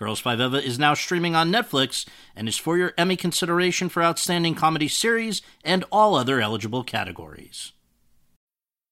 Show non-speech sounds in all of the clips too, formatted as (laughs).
Girls Five Eva is now streaming on Netflix and is for your Emmy consideration for Outstanding Comedy Series and all other eligible categories.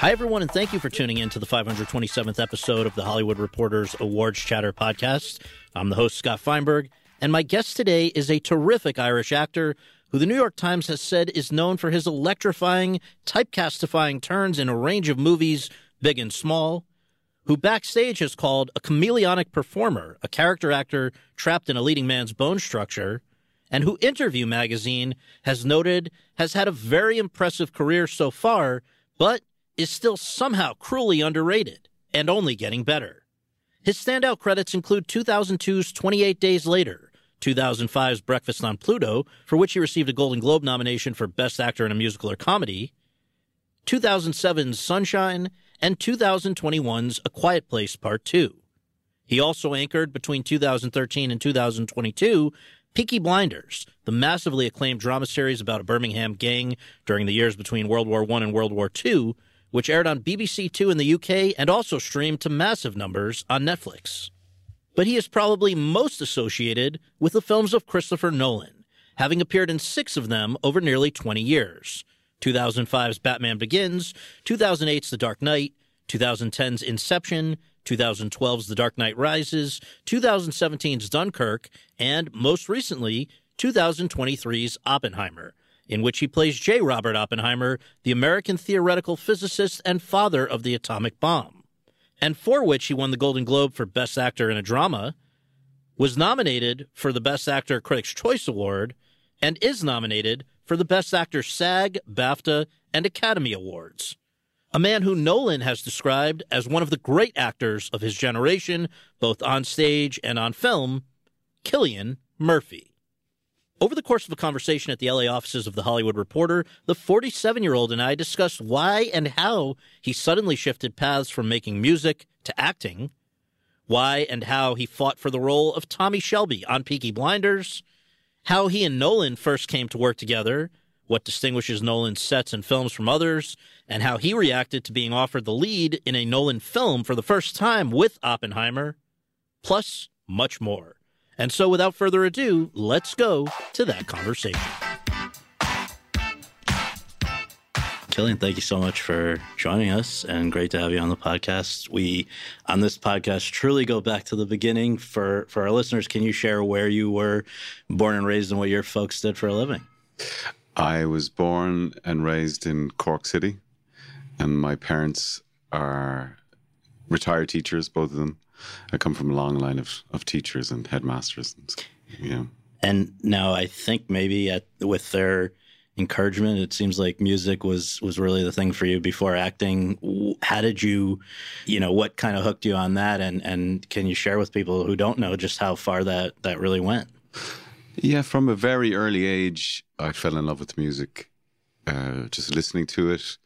Hi, everyone, and thank you for tuning in to the 527th episode of the Hollywood Reporters Awards Chatter podcast. I'm the host, Scott Feinberg, and my guest today is a terrific Irish actor who the New York Times has said is known for his electrifying, typecastifying turns in a range of movies, big and small, who backstage has called a chameleonic performer, a character actor trapped in a leading man's bone structure, and who Interview magazine has noted has had a very impressive career so far, but is still somehow cruelly underrated and only getting better. His standout credits include 2002's 28 Days Later, 2005's Breakfast on Pluto, for which he received a Golden Globe nomination for Best Actor in a Musical or Comedy, 2007's Sunshine, and 2021's A Quiet Place Part 2. He also anchored between 2013 and 2022 Peaky Blinders, the massively acclaimed drama series about a Birmingham gang during the years between World War I and World War II, which aired on BBC Two in the UK and also streamed to massive numbers on Netflix. But he is probably most associated with the films of Christopher Nolan, having appeared in six of them over nearly 20 years 2005's Batman Begins, 2008's The Dark Knight, 2010's Inception, 2012's The Dark Knight Rises, 2017's Dunkirk, and most recently, 2023's Oppenheimer, in which he plays J. Robert Oppenheimer, the American theoretical physicist and father of the atomic bomb, and for which he won the Golden Globe for Best Actor in a Drama, was nominated for the Best Actor Critics' Choice Award, and is nominated for the Best Actor SAG, BAFTA, and Academy Awards. A man who Nolan has described as one of the great actors of his generation, both on stage and on film, Cillian Murphy. Over the course of a conversation at the LA offices of The Hollywood Reporter, the 47 year old and I discussed why and how he suddenly shifted paths from making music to acting, why and how he fought for the role of Tommy Shelby on Peaky Blinders, how he and Nolan first came to work together, what distinguishes Nolan's sets and films from others, and how he reacted to being offered the lead in a Nolan film for the first time with Oppenheimer, plus much more. And so, without further ado, let's go to that conversation. Cillian, thank you so much for joining us and great to have you on the podcast. We, on this podcast, truly go back to the beginning. For, for our listeners, can you share where you were born and raised and what your folks did for a living? I was born and raised in Cork City, and my parents are retired teachers, both of them. I come from a long line of, of teachers and headmasters. And, yeah. And now I think maybe at, with their encouragement, it seems like music was was really the thing for you before acting. How did you, you know, what kind of hooked you on that? And and can you share with people who don't know just how far that that really went? Yeah, from a very early age, I fell in love with music, uh, just listening to it,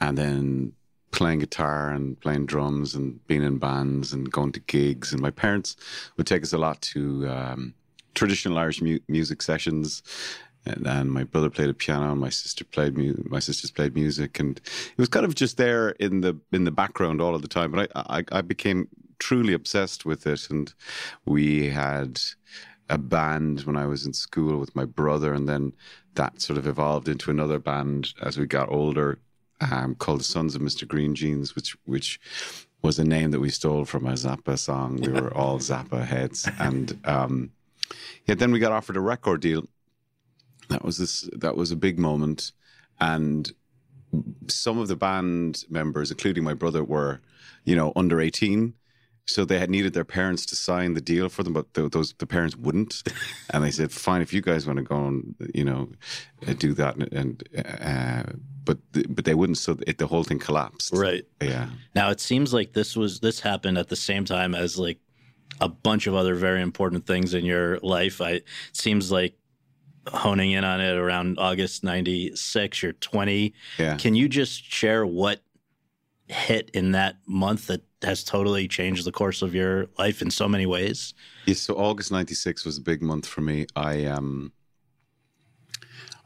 and then playing guitar and playing drums and being in bands and going to gigs. And my parents would take us a lot to um, traditional Irish mu- music sessions. And, and, my brother played a piano, and my sister played mu- my sisters played music, and it was kind of just there in the in the background all of the time. But I, I, I became truly obsessed with it, and we had a band when I was in school with my brother, and then that sort of evolved into another band as we got older um, called the Sons of Mr. Green Jeans, which which was a name that we stole from a Zappa song. We were all (laughs) Zappa heads, and um, yeah, then we got offered a record deal. That was this. That was a big moment, and some of the band members, including my brother, were, you know, under eighteen, so they had needed their parents to sign the deal for them, but the, those the parents wouldn't, (laughs) and they said, "Fine, if you guys want to go and you know uh, do that," and uh, but but they wouldn't, so it, the whole thing collapsed. Right. Yeah. Now it seems like this was this happened at the same time as like a bunch of other very important things in your life. I it seems like honing in on it around August 96, you're 20. Yeah. Can you just share what hit in that month that has totally changed the course of your life in so many ways? Yeah, so August '96 was a big month for me. I um,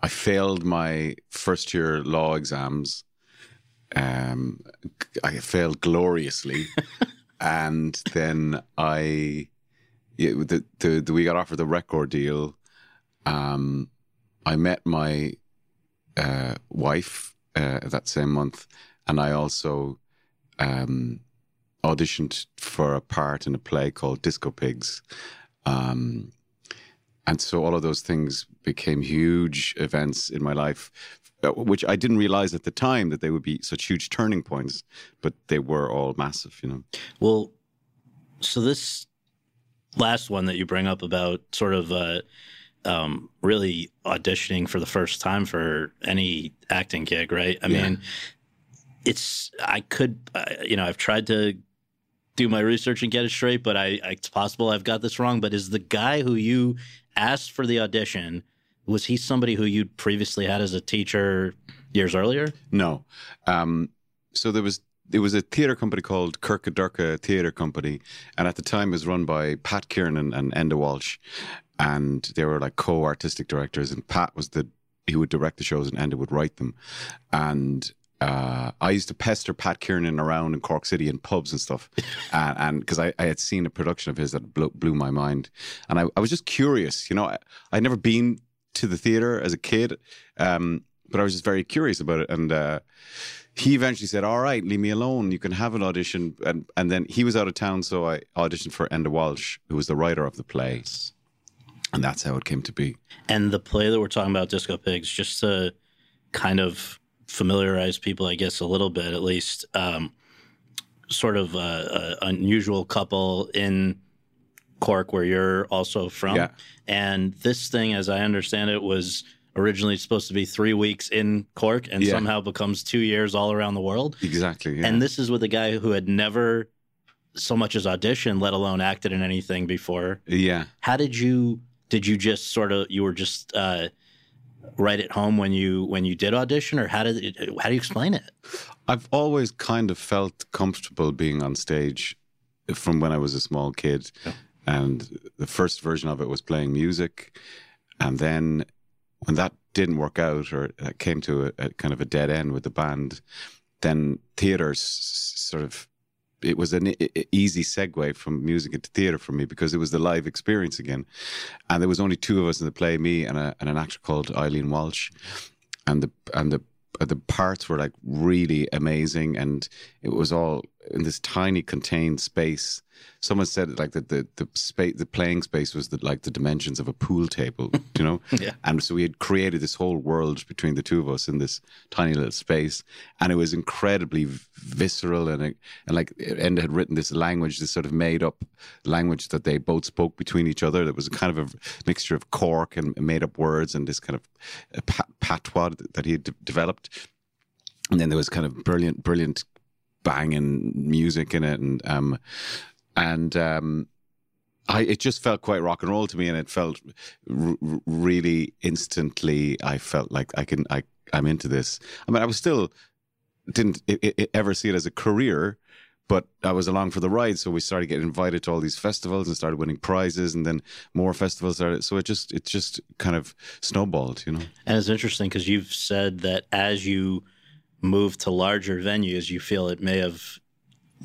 I failed my first year law exams. Um, I failed gloriously, (laughs) and then I, yeah, the, the, the we got offered the record deal. Um, I met my uh, wife uh, that same month, and I also um, auditioned for a part in a play called Disco Pigs. Um, and so all of those things became huge events in my life, uh, which I didn't realize at the time that they would be such huge turning points, but they were all massive, you know. Well, so this last one that you bring up about sort of uh, um, really auditioning for the first time for any acting gig, right? I Yeah. mean, it's I could, uh, you know, I've tried to do my research and get it straight, but I, I it's possible I've got this wrong. But is the guy who you asked for the audition was he somebody who you'd previously had as a teacher years earlier? No. Um, so there was there was a theatre company called Corcadorca Theatre Company, and at the time it was run by Pat Kiernan and Enda Walsh, and they were like co-artistic directors. And Pat was the he would direct the shows, and Enda would write them. And uh, I used to pester Pat Kiernan around in Cork City in pubs and stuff, (laughs) and because I, I had seen a production of his that blew, blew my mind, and I, I was just curious. You know, I, I'd never been to the theatre as a kid, um, but I was just very curious about it, and. Uh, he eventually said, "All right, leave me alone. You can have an audition." And and then he was out of town, so I auditioned for Enda Walsh, who was the writer of the play, and that's how it came to be. And the play that we're talking about, Disco Pigs, just to kind of familiarize people, I guess, a little bit at least, um, sort of a, a unusual couple in Cork, where you're also from. Yeah. And this thing, as I understand it, was originally supposed to be three weeks in Cork and Yeah. somehow becomes two years all around the world. Exactly. Yeah. And this is with a guy who had never so much as auditioned, let alone acted in anything before yeah. how did you did you just sort of you were just uh right at home when you when you did audition or how did it, how do you explain it I've always kind of felt comfortable being on stage from when I was a small kid. And the first version of it was playing music. And then when that didn't work out or it came to a, a kind of a dead end with the band, then theatre s- sort of it was an easy segue from music into theatre for me because it was the live experience again. And there was only two of us in the play, me and, a, and an actor called Eileen Walsh. And the and the the parts were like really amazing and it was all in this tiny contained space. Someone said it like that the the space the playing space was the, like the dimensions of a pool table (laughs) you know? Yeah. and so we had created this whole world between the two of us in this tiny little space. And it was incredibly visceral and and like Enda had written this language this sort of made up language that they both spoke between each other that was kind of a mixture of cork and made up words and this kind of uh, pa- patois that he had de- developed. And then there was kind of brilliant, brilliant banging music in it, and um, and um, I it just felt quite rock and roll to me, and it felt r- really instantly. I felt like I can, I I'm into this. I mean, I was still didn't i i ever see it as a career. But I was along for the ride, so we started getting invited to all these festivals and started winning prizes, and then more festivals started. So it just, it just kind of snowballed, you know. and it's interesting because you've said that as you move to larger venues you feel it may have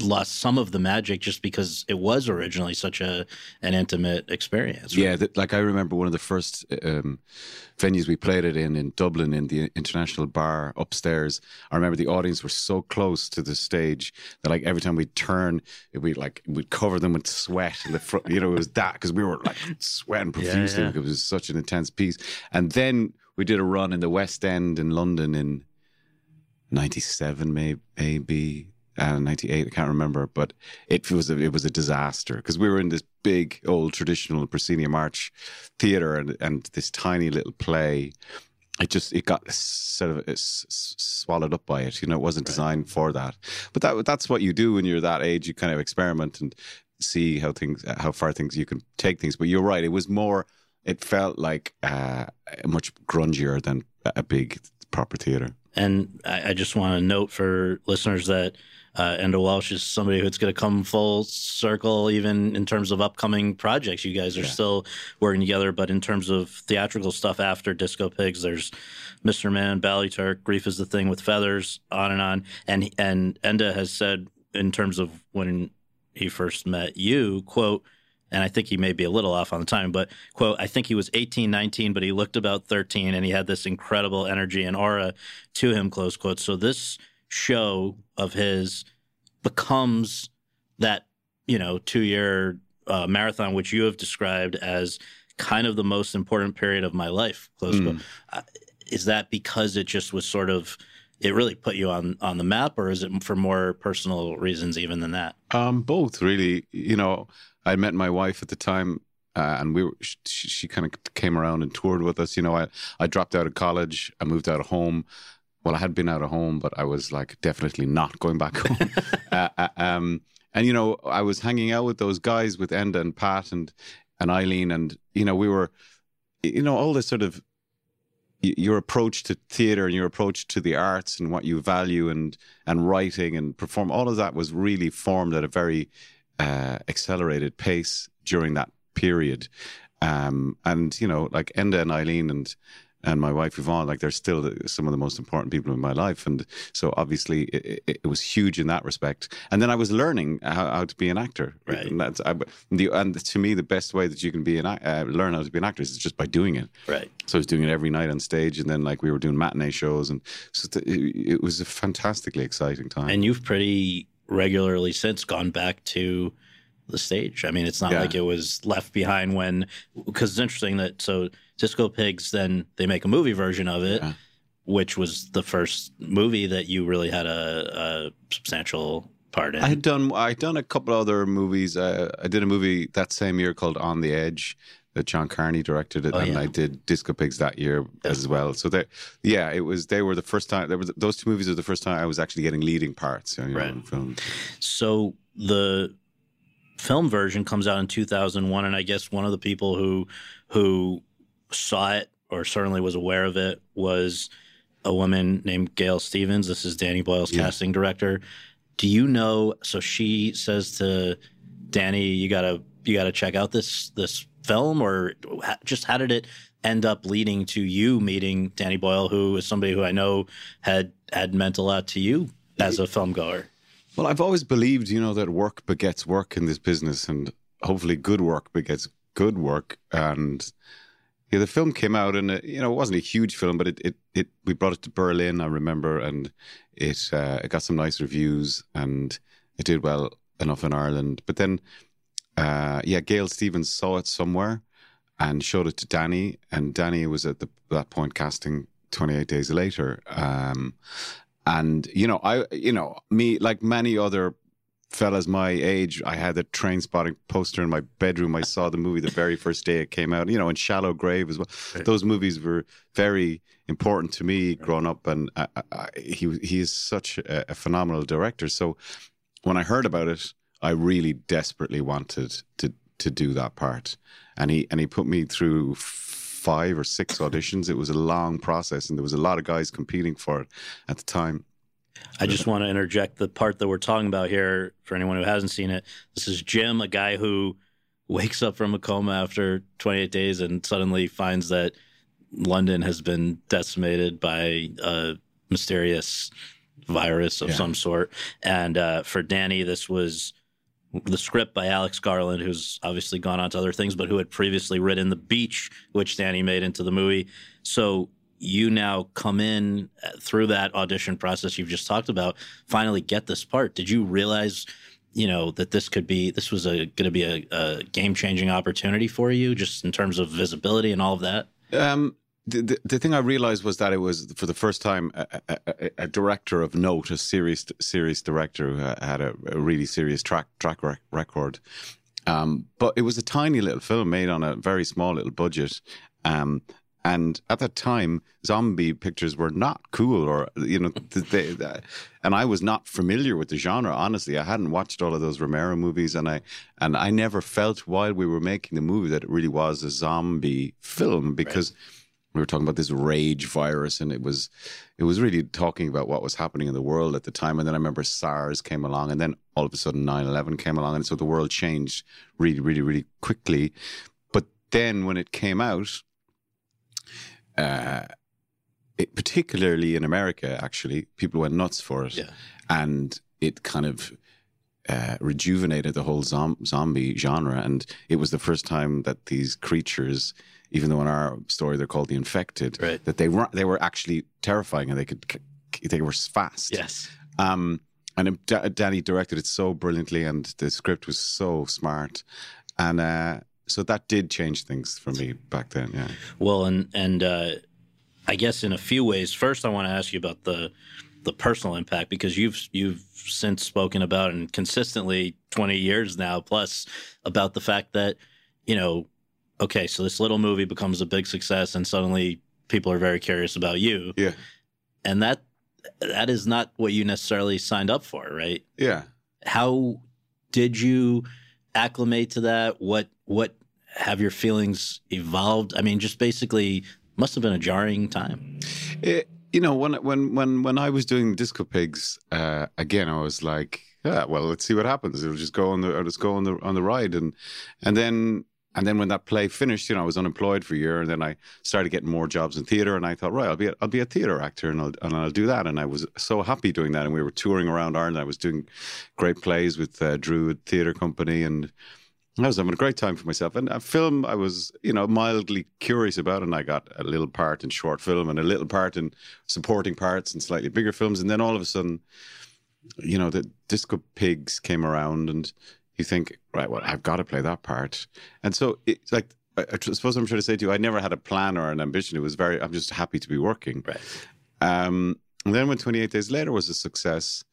lost some of the magic just because it was originally such a an intimate experience. Right? Yeah, the, like I remember one of the first um, venues we played it in in Dublin in the International Bar upstairs. I remember the audience were so close to the stage that like every time we'd turn, we like we'd cover them with sweat in the front. You know, it was that because we were like sweating profusely yeah, yeah. because it was such an intense piece. And then we did a run in the West End in London in '97, maybe. maybe uh, 98 i can't remember but it was a, it was a disaster because we were in this big old traditional proscenium arch theater and, and this tiny little play it just it got sort of swallowed up by it you know it wasn't designed right. for that but that that's what you do when you're that age you kind of experiment and see how things how far things you can take things but you're right it was more it felt like uh, much grungier than a big proper theater and I, I just want to note for listeners that uh, Enda Walsh is somebody who's going to come full circle, even in terms of upcoming projects. You guys are yeah. still working together, but in terms of theatrical stuff after Disco Pigs, there's Mr. Man, Ballyturk, Grief is the Thing with Feathers, on and on. And and Enda has said in terms of when he first met you, quote, and I think he may be a little off on the time, but quote, I think he was 18, 19, but he looked about 13 and he had this incredible energy and aura to him, close quote. So this show of his becomes that you know two year uh, marathon, which you have described as kind of the most important period of my life. Close mm. uh, is that because it just was sort of it really put you on on the map, or is it for more personal reasons even than that? Um, both really. You know, I met my wife at the time. Uh, and we were, she, she kind of came around and toured with us. You know, I, I dropped out of college. I moved out of home well, I had been out of home, but I was like definitely not going back (laughs) home. (laughs) uh, uh, um, and you know, I was hanging out with those guys with Enda and Pat and and Eileen, and you know, we were, you know, all this sort of your approach to theater and your approach to the arts and what you value and and writing and perform all of that was really formed at a very uh, accelerated pace during that period um, and you know like Enda and Eileen and and my wife Yvonne, like they're still some of the most important people in my life. And so obviously it, it, it was huge in that respect. And then I was learning how, how to be an actor. Right. And, that's, I, the, and to me, the best way that you can be an uh, learn how to be an actor is just by doing it. Right. So I was doing it every night on stage, and then like we were doing matinee shows, and so it, it was a fantastically exciting time. And you've pretty regularly since gone back to the stage. I mean, it's not yeah. like it was left behind when because it's interesting that so Disco Pigs then they make a movie version of it, yeah. which was the first movie that you really had a, a substantial part in. I had done I had done a couple other movies. Uh, I did a movie that same year called On the Edge that John Carney directed it, oh, and yeah. I did Disco Pigs that year as well. So they, yeah, it was they were the first time. There was those two movies were the first time I was actually getting leading parts. You know, right. in films. So the film version comes out in 2001 and i guess one of the people who who saw it or certainly was aware of it was a woman named gail stevens this is danny boyle's yeah. casting director do you know so she says to danny you gotta you gotta check out this this film or just how did it end up leading to you meeting danny boyle who is somebody who i know had had meant a lot to you as a film goer well, I've always believed, you know, that work begets work in this business, and hopefully, good work begets good work. And yeah, the film came out, and you know, it wasn't a huge film, but it it, it we brought it to Berlin, I remember, and it uh, it got some nice reviews, and it did well enough in Ireland. But then, uh, yeah, Gail Stevens saw it somewhere and showed it to Danny, and Danny was at the, that point casting 28 days later. Um, and you know, I you know me like many other fellas my age, I had a Trainspotting poster in my bedroom. I saw the movie the very first day it came out. You know, in Shallow Grave as well. Those movies were very important to me growing up, and I, I, he he is such a, a, phenomenal director. So when I heard about it, I really desperately wanted to to do that part, and he and he put me through five or six auditions. It was a long process, and there was a lot of guys competing for it at the time. I just want to interject the part that we're talking about here for anyone who hasn't seen it. This is Jim, a guy who wakes up from a coma after 28 days and suddenly finds that London has been decimated by a mysterious virus of Yeah. some sort. And uh, for Danny, this was the script by Alex Garland, who's obviously gone on to other things, but who had previously written The Beach, which Danny made into the movie. So you now come in uh, through that audition process you've just talked about, finally get this part. Did you realize, you know, that this could be, this was going to be a, a game changing opportunity for you, just in terms of visibility and all of that? Um, the, the, the thing I realized was that it was for the first time a, a, a, director of note, a serious serious director who had a, a really serious track track rec- record. Um, but it was a tiny little film made on a very small little budget. Um, and at that time, zombie pictures were not cool, or you know, they, they, and I was not familiar with the genre. Honestly, I hadn't watched all of those Romero movies, and I and I never felt while we were making the movie that it really was a zombie film because we were talking about this rage virus, and it was it was really talking about what was happening in the world at the time. And then I remember SARS came along, and then all of a sudden 9-11 came along, and so the world changed really, really, really quickly. But then when it came out uh, it, particularly in America, actually, people went nuts for it, Yeah. and it kind of uh, rejuvenated the whole zom- zombie genre. And it was the first time that these creatures, even though in our story they're called the infected, Right. that they were they were actually terrifying and they could they were fast. Yes. Um, and Danny directed it so brilliantly, and the script was so smart, and uh, so that did change things for me back then. Yeah. Well, and and uh, I guess in a few ways. First, I want to ask you about the the personal impact because you've you've since spoken about and consistently twenty years now plus about the fact that you know, okay, so this little movie becomes a big success, and suddenly people are very curious about you, Yeah. and that that is not what you necessarily signed up for, right? Yeah. How did you acclimate to that? What what have your feelings evolved? I mean, just basically must have been a jarring time. It, you know, when when when when I was doing Disco Pigs, uh, again, I was like, yeah, well, let's see what happens. It'll just go on the, just go on the on the ride, and and then and then when that play finished, you know, I was unemployed for a year, and then I started getting more jobs in theater, and I thought, right, I'll be a, I'll be a theater actor, and I'll and I'll do that, and I was so happy doing that, and we were touring around Ireland. I was doing great plays with uh, Druid Theatre Company, and I was having a great time for myself. And a film I was, you know, mildly curious about, and I got a little part in short film and a little part in supporting parts in slightly bigger films. And then all of a sudden, you know, the Disco Pigs came around, and you think, right, well, I've got to play that part. And so it's like, I, I suppose I'm trying to say to you, I never had a plan or an ambition. It was very, I'm just happy to be working. Right. Um, and then when 28 Days Later was a success,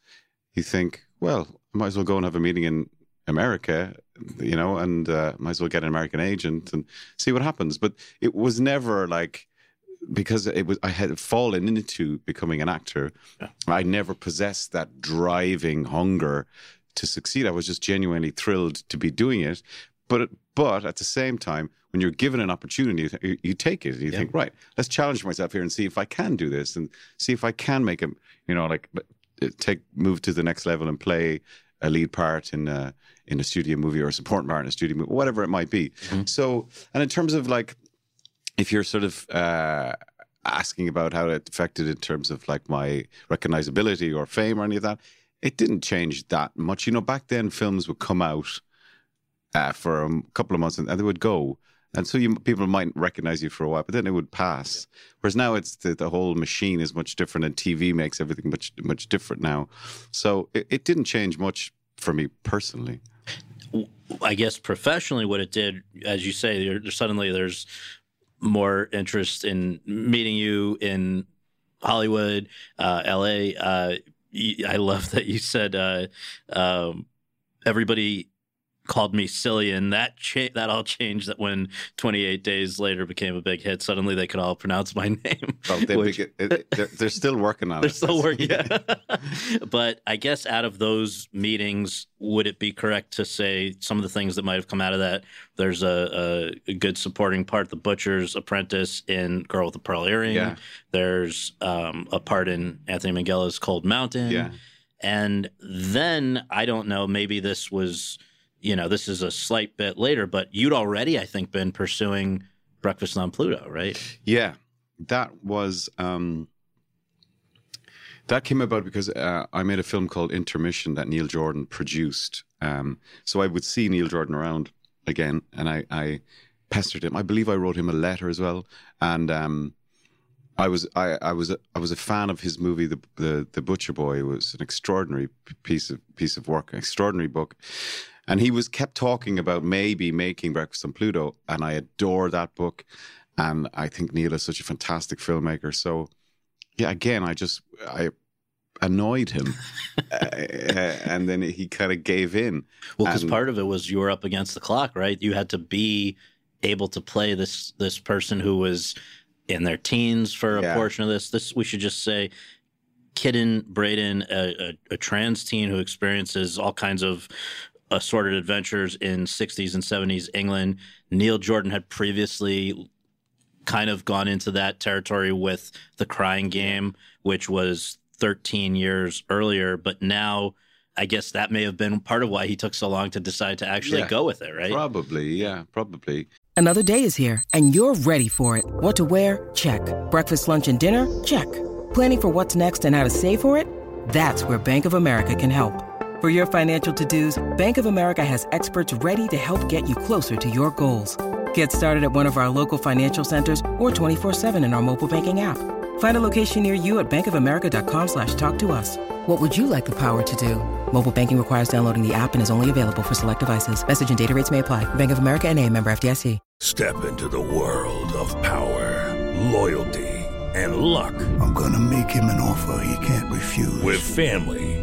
you think, well, I might as well go and have a meeting in America, you know, and uh, might as well get an American agent and see what happens. But it was never like because it was I had fallen into becoming an actor. Yeah. I never possessed that driving hunger to succeed. I was just genuinely thrilled to be doing it. But but at the same time, when you're given an opportunity, you, th- you take it. And you Yeah. think, right, let's challenge myself here and see if I can do this, and see if I can make a, you know, like uh, take move to the next level and play a lead part in a in a studio movie or a support part in a studio movie, whatever it might be. Mhm. So, and in terms of like, if you're sort of uh, asking about how it affected in terms of like my recognizability or fame or any of that, it didn't change that much. You know, back then films would come out uh, for a couple of months and, and they would go. And so you, people might recognize you for a while, but then it would pass. Whereas now it's the, the whole machine is much different, and TV makes everything much much different now. So it, it didn't change much for me personally. I guess professionally, what it did, as you say, there, suddenly there's more interest in meeting you in Hollywood, uh, LA. Uh, I love that you said uh, um, everybody called me silly, and that cha- that all changed. That when 28 Days Later became a big hit, suddenly they could all pronounce my (laughs) name. Well, they, which- it, it, they're, they're still working on (laughs) they're it. still working. (laughs) Yeah. but I guess out of those meetings, would it be correct to say some of the things that might have come out of that? There's a, a, a good supporting part, The Butcher's Apprentice in Girl with the Pearl Earring. Yeah. There's um, a part in Anthony Minghella's Cold Mountain. Yeah. And then I don't know, maybe this was, you know, this is a slight bit later, but you'd already, I think, been pursuing Breakfast on Pluto, right? Yeah, that was um, That came about because uh, I made a film called Intermission that Neil Jordan produced. Um, so I would see Neil Jordan around again, and I, I pestered him. I believe I wrote him a letter as well, and um, I was I, I was a, I was a fan of his movie the, the the Butcher Boy. It was an extraordinary piece of piece of work, an extraordinary book, and he was kept talking about maybe making Breakfast on Pluto, and I adore that book, and I think Neil is such a fantastic filmmaker. So, yeah, again, I just I annoyed him, (laughs) uh, and then he kind of gave in. Well, because part of it was you were up against the clock, right? You had to be able to play this this person who was in their teens for a Yeah. portion of this. This we should just say, Kitten Braden, a, a, a trans teen who experiences all kinds of assorted adventures in 60s and 70s England. Neil Jordan had previously kind of gone into that territory with The Crying Game, which was 13 years earlier, but now I guess that may have been part of why he took so long to decide to actually Yeah. go with it, right? Probably, yeah, probably. Another day is here, and you're ready for it. What to wear? Check. Breakfast, lunch, and dinner? Check. Planning for what's next and how to save for it? That's where Bank of America can help. For your financial to-dos, Bank of America has experts ready to help get you closer to your goals. Get started at one of our local financial centers or 24-7 in our mobile banking app. Find a location near you at bankofamerica.com slash talk to us. What would you like the power to do? Mobile banking requires downloading the app and is only available for select devices. Message and data rates may apply. Bank of America and a member FDIC. Step into the world of power, loyalty, and luck. I'm gonna make him an offer he can't refuse. With family,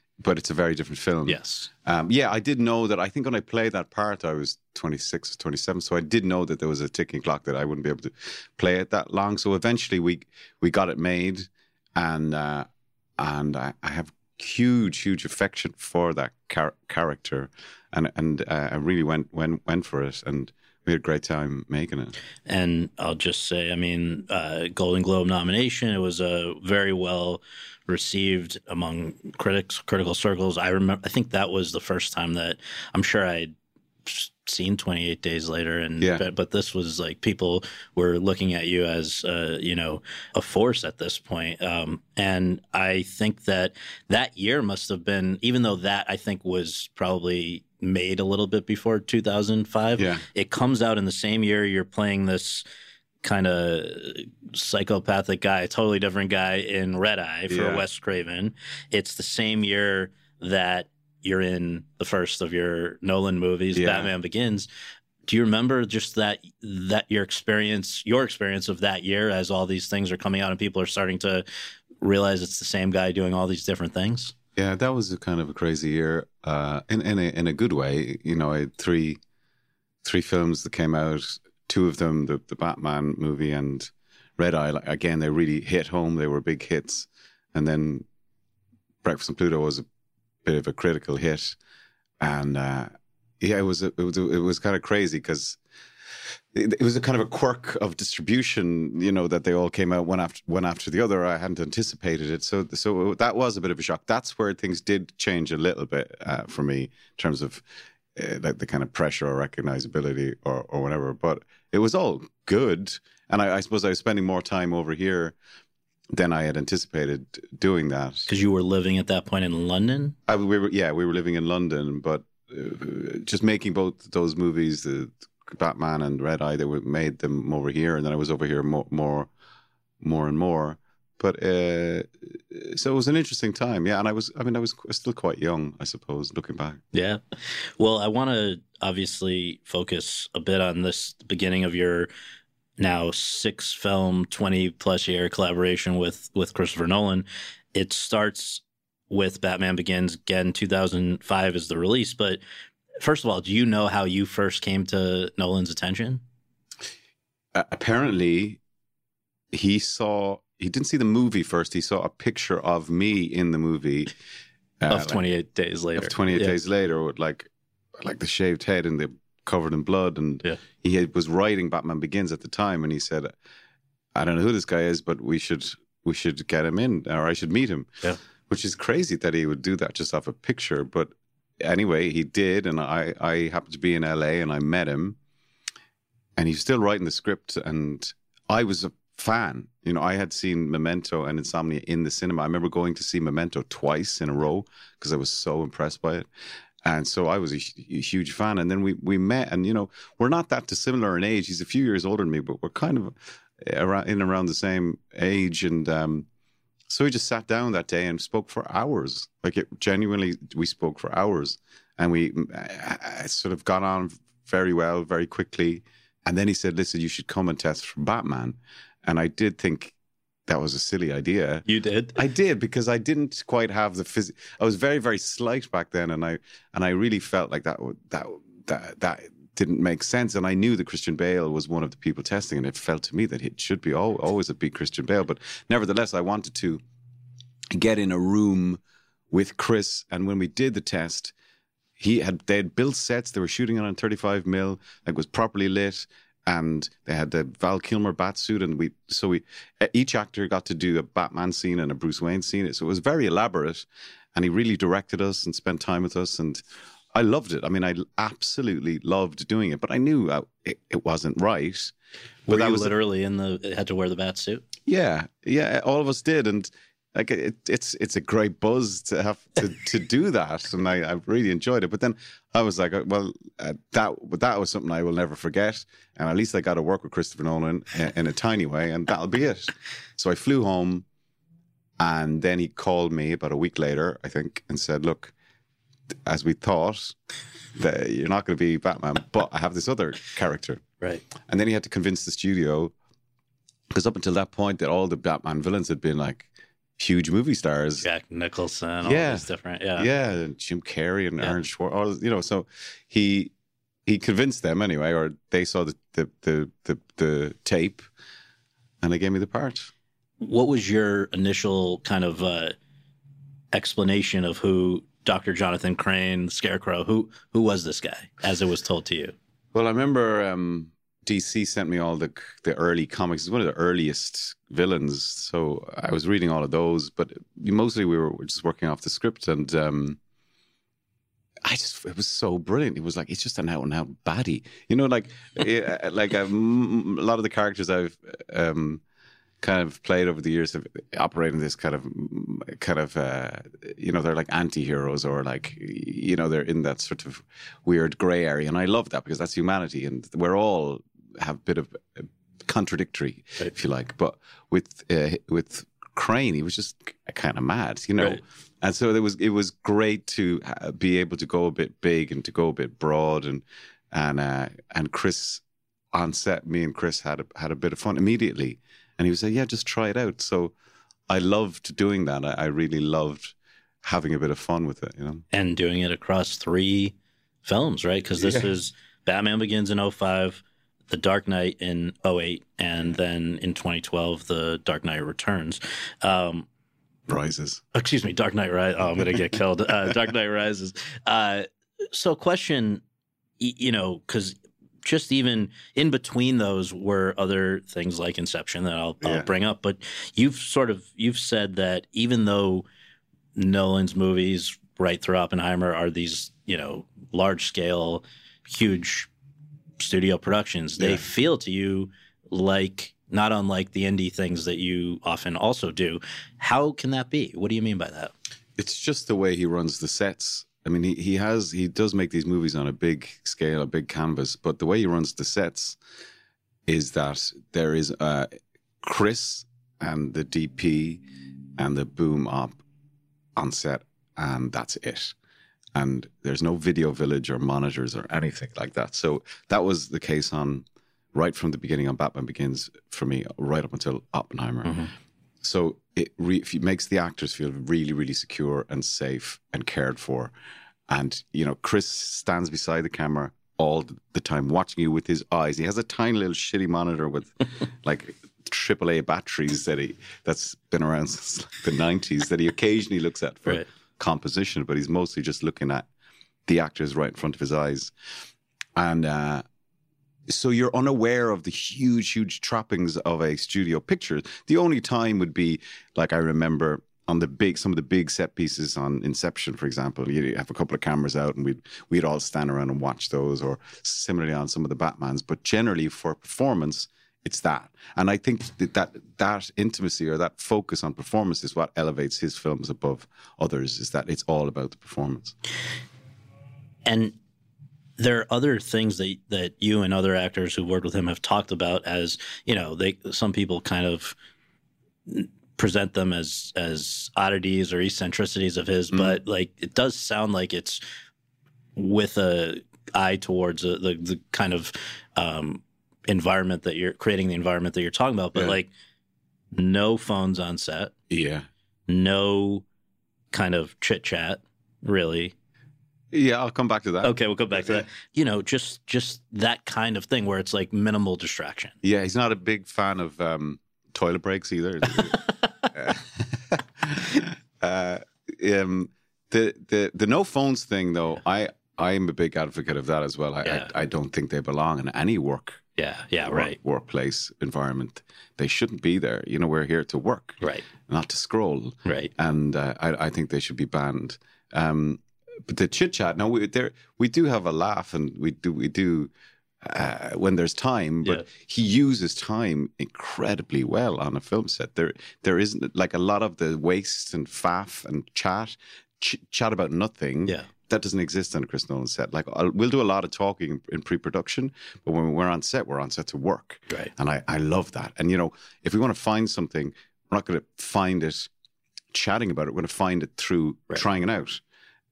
but it's a very different film. Yes. Um, yeah, I did know that. I think when I played that part, I was 26 or 27. So I did know that there was a ticking clock that I wouldn't be able to play it that long. So eventually we we got it made, and uh, and I, I have huge huge affection for that char- character, and and uh, I really went went went for it, and we had a great time making it. And I'll just say, I mean, uh, Golden Globe nomination. It was a very well received among critics, critical circles. I remember. I think that was the first time that I'm sure I'd seen 28 Days Later, and Yeah. but, but this was like people were looking at you as uh, you know a force at this point. Um, and I think that that year must have been, even though that I think was probably made a little bit before 2005 Yeah. it comes out in the same year you're playing this kind of psychopathic guy, a totally different guy in Red Eye for Yeah. Wes Craven. It's the same year that you're in the first of your Nolan movies, Yeah. Batman Begins. Do you remember just that that your experience, your experience of that year as all these things are coming out and people are starting to realize it's the same guy doing all these different things? Yeah, that was a kind of a crazy year, uh, in in a in a good way. You know, I had three three films that came out. Two of them, the the Batman movie and Red Eye. Like, again, they really hit home. They were big hits, and then Breakfast on Pluto was a bit of a critical hit, and uh, yeah, it was a, it was it was kind of crazy because. It, was a kind of a quirk of distribution, you know, that they all came out one after one after the other. I hadn't anticipated it, so so that was a bit of a shock. That's where things did change a little bit uh, for me in terms of uh, like the kind of pressure or recognizability or or whatever. But it was all good, and I, I suppose I was spending more time over here than I had anticipated doing that. Because you were living at that point in London. I, we were yeah we were living in London, but uh, just making both those movies, the Batman and Red Eye, they were made them over here, and then I was over here more more, more and more. But uh, so it was an interesting time, yeah. And I was I mean I was still quite young, I suppose, looking back. Yeah. Well, I want to obviously focus a bit on this beginning of your now six film, 20 plus year collaboration with, with Christopher Nolan. It starts with Batman Begins again, 2005 is the release. But first of all, do you know how you first came to Nolan's attention? Uh, apparently, he saw he didn't see the movie first. He saw a picture of me in the movie uh, of like- 28 days later. of 28 Yeah. days later with like like the shaved head and the covered in blood and Yeah. he had, was writing batman begins at the time and he said i don't know who this guy is but we should we should get him in or i should meet him Yeah. which is crazy that he would do that just off a picture but anyway he did and i i happened to be in la and i met him. And he's still writing the script and i was a fan. You know i had seen memento and insomnia in the cinema. I remember going to see memento twice in a row because i was so impressed by it. And so i was a, a huge fan. And then we we met and you know we're not that dissimilar in age. He's a few years older than me but we're kind of around in around the same age. And um so we just sat down that day and spoke for hours. Like it genuinely we spoke for hours and we uh, sort of got on very well very quickly. And then he said listen you should come and test for batman. And i did think that was a silly idea. You did? I did because I didn't quite have the phys- I was very very slight back then, and I and I really felt like that that that that didn't make sense. And I knew that Christian Bale was one of the people testing, and it felt to me that it should be al- always a big Christian Bale. But nevertheless, I wanted to get in a room with Chris, and when we did the test, he had they had built sets. They were shooting it on 35 mil, like was properly lit, and they had the Val Kilmer bat suit, and we so we each actor got to do a Batman scene and a Bruce Wayne scene. So it was very elaborate, and he really directed us and spent time with us, and I loved it. I mean, I absolutely loved doing it, but I knew I, it, it wasn't right. Were that you was literally in the, had to wear the bat suit? yeah, yeah, all of us did, and like it, it's it's a great buzz to have to, to do (laughs) that, and I, I really enjoyed it. But then I was like, well, uh, that that was something I will never forget, and at least I got to work with Christopher Nolan in, in a tiny way, and that'll be it. So I flew home, and then he called me about a week later, I think, and said, look, as we thought. That you're not going to be Batman, but I have this other character. Right. And then he had to convince the studio, because up until that point, that all the Batman villains had been like huge movie stars. Jack Nicholson, all Yeah. these different. Yeah. yeah, and Jim Carrey and Yeah. Aaron Schwartz, all you know. So he he convinced them anyway, or they saw the the the the, the tape, and they gave me the part. What was your initial kind of uh, explanation of who Dr. Jonathan Crane, Scarecrow, who who was this guy as it was told to you? Well, I remember um, DC sent me all the the early comics. It's one of the earliest villains, so I was reading all of those. But mostly we were just working off the script, and um, I just it was so brilliant. It was like it's just an out and out baddie, you know, like (laughs) eh, like um, a lot of the characters I've um, kind of played over the years of operating this kind of kind of uh, you know they're like anti-heroes or like you know they're in that sort of weird gray area. And I love that because that's humanity and we're all have a bit of contradictory if you like. But with uh, with Crane he was just kind of mad you know? Right. and so it was it was great to uh, be able to go a bit big and to go a bit broad and and uh, and Chris on set me and Chris had a, had a bit of fun immediately and he was like, "Yeah, just try it out." So I loved doing that. I, I really loved having a bit of fun with it. You know, And doing it across three films, right? Because this Yeah. is Batman Begins in 05, The Dark Knight in 08, and then in 2012, The Dark Knight Returns. Um, rises. excuse me, Dark Knight Rises. Oh, I'm going to get killed. Uh, Dark Knight Rises. Uh, so, question, you know, because just even in between those were other things like Inception that I'll, I'll bring up. But you've sort of you've said that even though Nolan's movies right through Oppenheimer are these, you know, large scale, huge studio productions, they Yeah. feel to you like not unlike the indie things that you often also do. How can that be? What do you mean by that? It's just the way he runs the sets. I mean, he, he has he does make these movies on a big scale, a big canvas, but the way he runs the sets is that there is uh, Chris and the DP and the boom op on set, and that's it. And there's no video village or monitors or anything like that. So that was the case on right from the beginning on Batman Begins for me, right up until Oppenheimer. So it, re- it makes the actors feel really, really secure and safe and cared for. And, you know, Chris stands beside the camera all the time watching you with his eyes. He has a tiny little shitty monitor with (laughs) like AAA batteries that he that's been around (laughs) since like the 90s that he occasionally looks at for Right. composition, but he's mostly just looking at the actors right in front of his eyes. And uh, so you're unaware of the huge, huge trappings of a studio picture. The only time would be like I remember on the big some of the big set pieces on Inception, for example. You have a couple of cameras out, and we'd we'd all stand around and watch those, or similarly on some of the Batmans. But generally, for performance, it's that, and I think that that, that intimacy or that focus on performance is what elevates his films above others. Is that it's all about the performance. And there are other things that that you and other actors who worked with him have talked about as you know they some people kind of present them as as oddities or eccentricities of his, mm. but like it does sound like it's with a eye towards a, the the kind of um, environment that you're creating the environment that you're talking about. But yeah. like no phones on set, yeah, no kind of chit chat, really. Yeah, I'll come back to that. Okay, we'll come back to that. You know, just just that kind of thing where it's like minimal distraction. Yeah, he's not a big fan of um, toilet breaks either. (laughs) uh, um, the the the no phones thing though, I I am a big advocate of that as well. I, yeah. I, I don't think they belong in any work. Yeah, yeah, work, right. Workplace environment. They shouldn't be there. You know, we're here to work, right? Not to scroll, right? And uh, I, I think they should be banned. Um, but the chit chat. No, we there we do have a laugh, and we do we do uh, when there's time. But yeah. he uses time incredibly well on a film set. There there isn't like a lot of the waste and faff and chat ch- chat about nothing. Yeah. That doesn't exist on a Chris Nolan set. Like I'll, we'll do a lot of talking in pre-production, but when we're on set, we're on set to work. Right. And I, I love that. And you know, if we want to find something, we're not going to find it chatting about it. We're going to find it through right. trying it out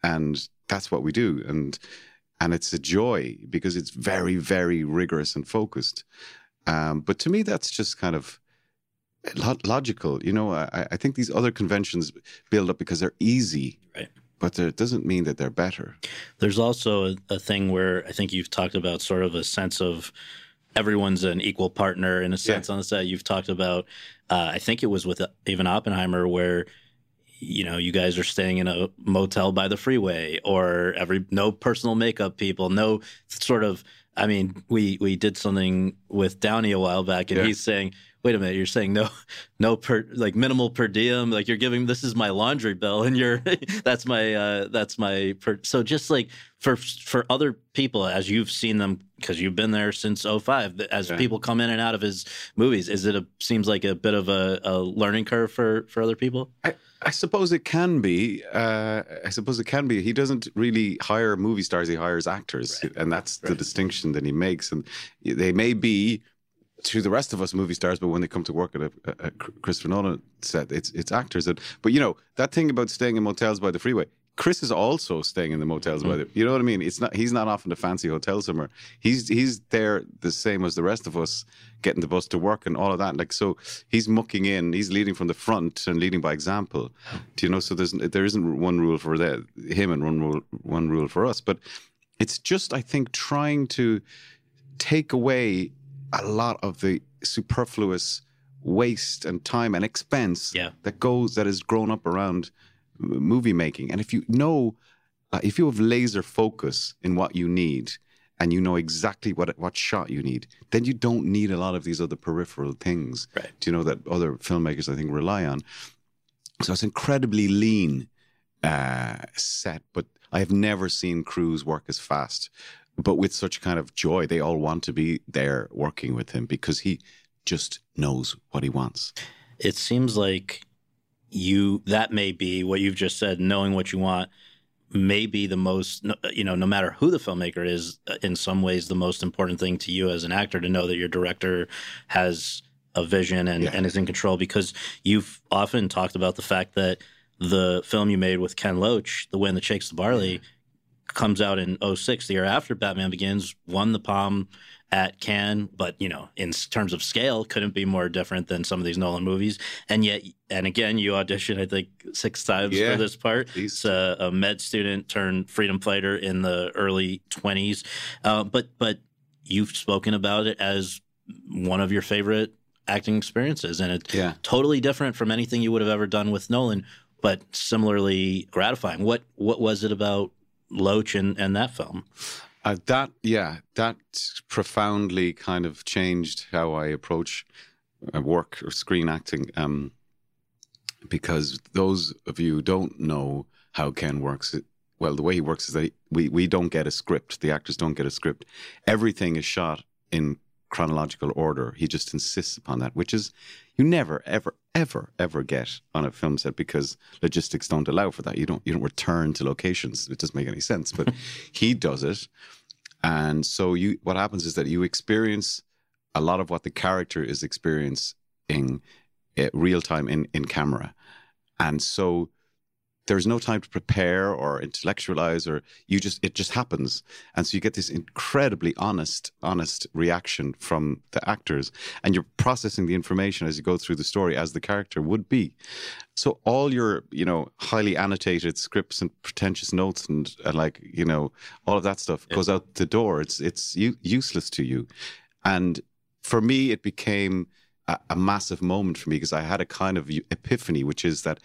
and that's what we do. And and it's a joy because it's very very rigorous and focused. Um, but to me that's just kind of logical. You know I, I think these other conventions build up because they're easy right. but it doesn't mean that they're better. There's also a, a thing where i think you've talked about sort of a sense of everyone's an equal partner in a sense yeah. on the set. You've talked about uh, i think it was with even oppenheimer where you know, you guys are staying in a motel by the freeway or every no personal makeup people, no sort of I mean, we we did something with Downey a while back and yeah. he's saying, "Wait a minute, you're saying no (laughs) no per like minimal per diem, like you're giving this is my laundry bill and you're (laughs) that's my uh that's my per so just like for for other people as you've seen them because you've been there since 05 as yeah. people come in and out of his movies is it a seems like a bit of a, a learning curve for for other people I, I suppose it can be. Uh, I suppose it can be. He doesn't really hire movie stars; he hires actors, right. and that's right. the distinction that he makes. And they may be to the rest of us movie stars, but when they come to work at a, a Christopher Nolan set, it's it's actors. And but you know that thing about staying in motels by the freeway. Chris is also staying in the motels mm-hmm. by the. You know what I mean? It's not. He's not off in a fancy hotel somewhere. He's he's there the same as the rest of us, getting the bus to work and all of that. Like so, he's mucking in. He's leading from the front and leading by example. Do you know? So there's there isn't one rule for that him and one rule one rule for us. But it's just I think trying to take away a lot of the superfluous waste and time and expense yeah. that goes that has grown up around movie making. And if you know, uh, if you have laser focus in what you need, and you know exactly what what shot you need, then you don't need a lot of these other peripheral things. Right. Do you know that other filmmakers I think rely on? So it's incredibly lean uh, set, but I have never seen crews work as fast, but with such kind of joy. They all want to be there working with him because he just knows what he wants. It seems like you that may be what you've just said knowing what you want may be the most you know no matter who the filmmaker is uh, in some ways the most important thing to you as an actor to know that your director has a vision and, yeah. and is in control because you've often talked about the fact that the film you made with Ken Loach, The Wind That Shakes the Barley, comes out in 06, the year after Batman Begins, won the Palm at Cannes, but you know, in terms of scale, couldn't be more different than some of these Nolan movies. And yet, and again, you auditioned, I think, six times yeah, for this part. He's a, a, med student turned freedom fighter in the early twenties, uh, but but you've spoken about it as one of your favorite acting experiences, and it's yeah. totally different from anything you would have ever done with Nolan. but similarly gratifying. What what was it about Loach and, and that film? Uh, that yeah, that profoundly kind of changed how I approach uh, work or screen acting. Um, because those of you who don't know how Ken works, well, the way he works is that we we don't get a script. The actors don't get a script. Everything is shot in chronological order. He just insists upon that, which is you never, ever, ever, ever get on a film set because logistics don't allow for that. You don't you don't return to locations. It doesn't make any sense. But (laughs) he does it, and so you what happens is that you experience a lot of what the character is experiencing uh, real time in in camera, and so there's no time to prepare or intellectualize or you just it just happens. And so you get this incredibly honest honest reaction from the actors. And you're processing the information as you go through the story as the character would be. So all your you know highly annotated scripts and pretentious notes and, and like you know all of that stuff yeah. goes out the door. It's it's u- useless to you. And for me it became a, a massive moment for me because I had a kind of epiphany, which is that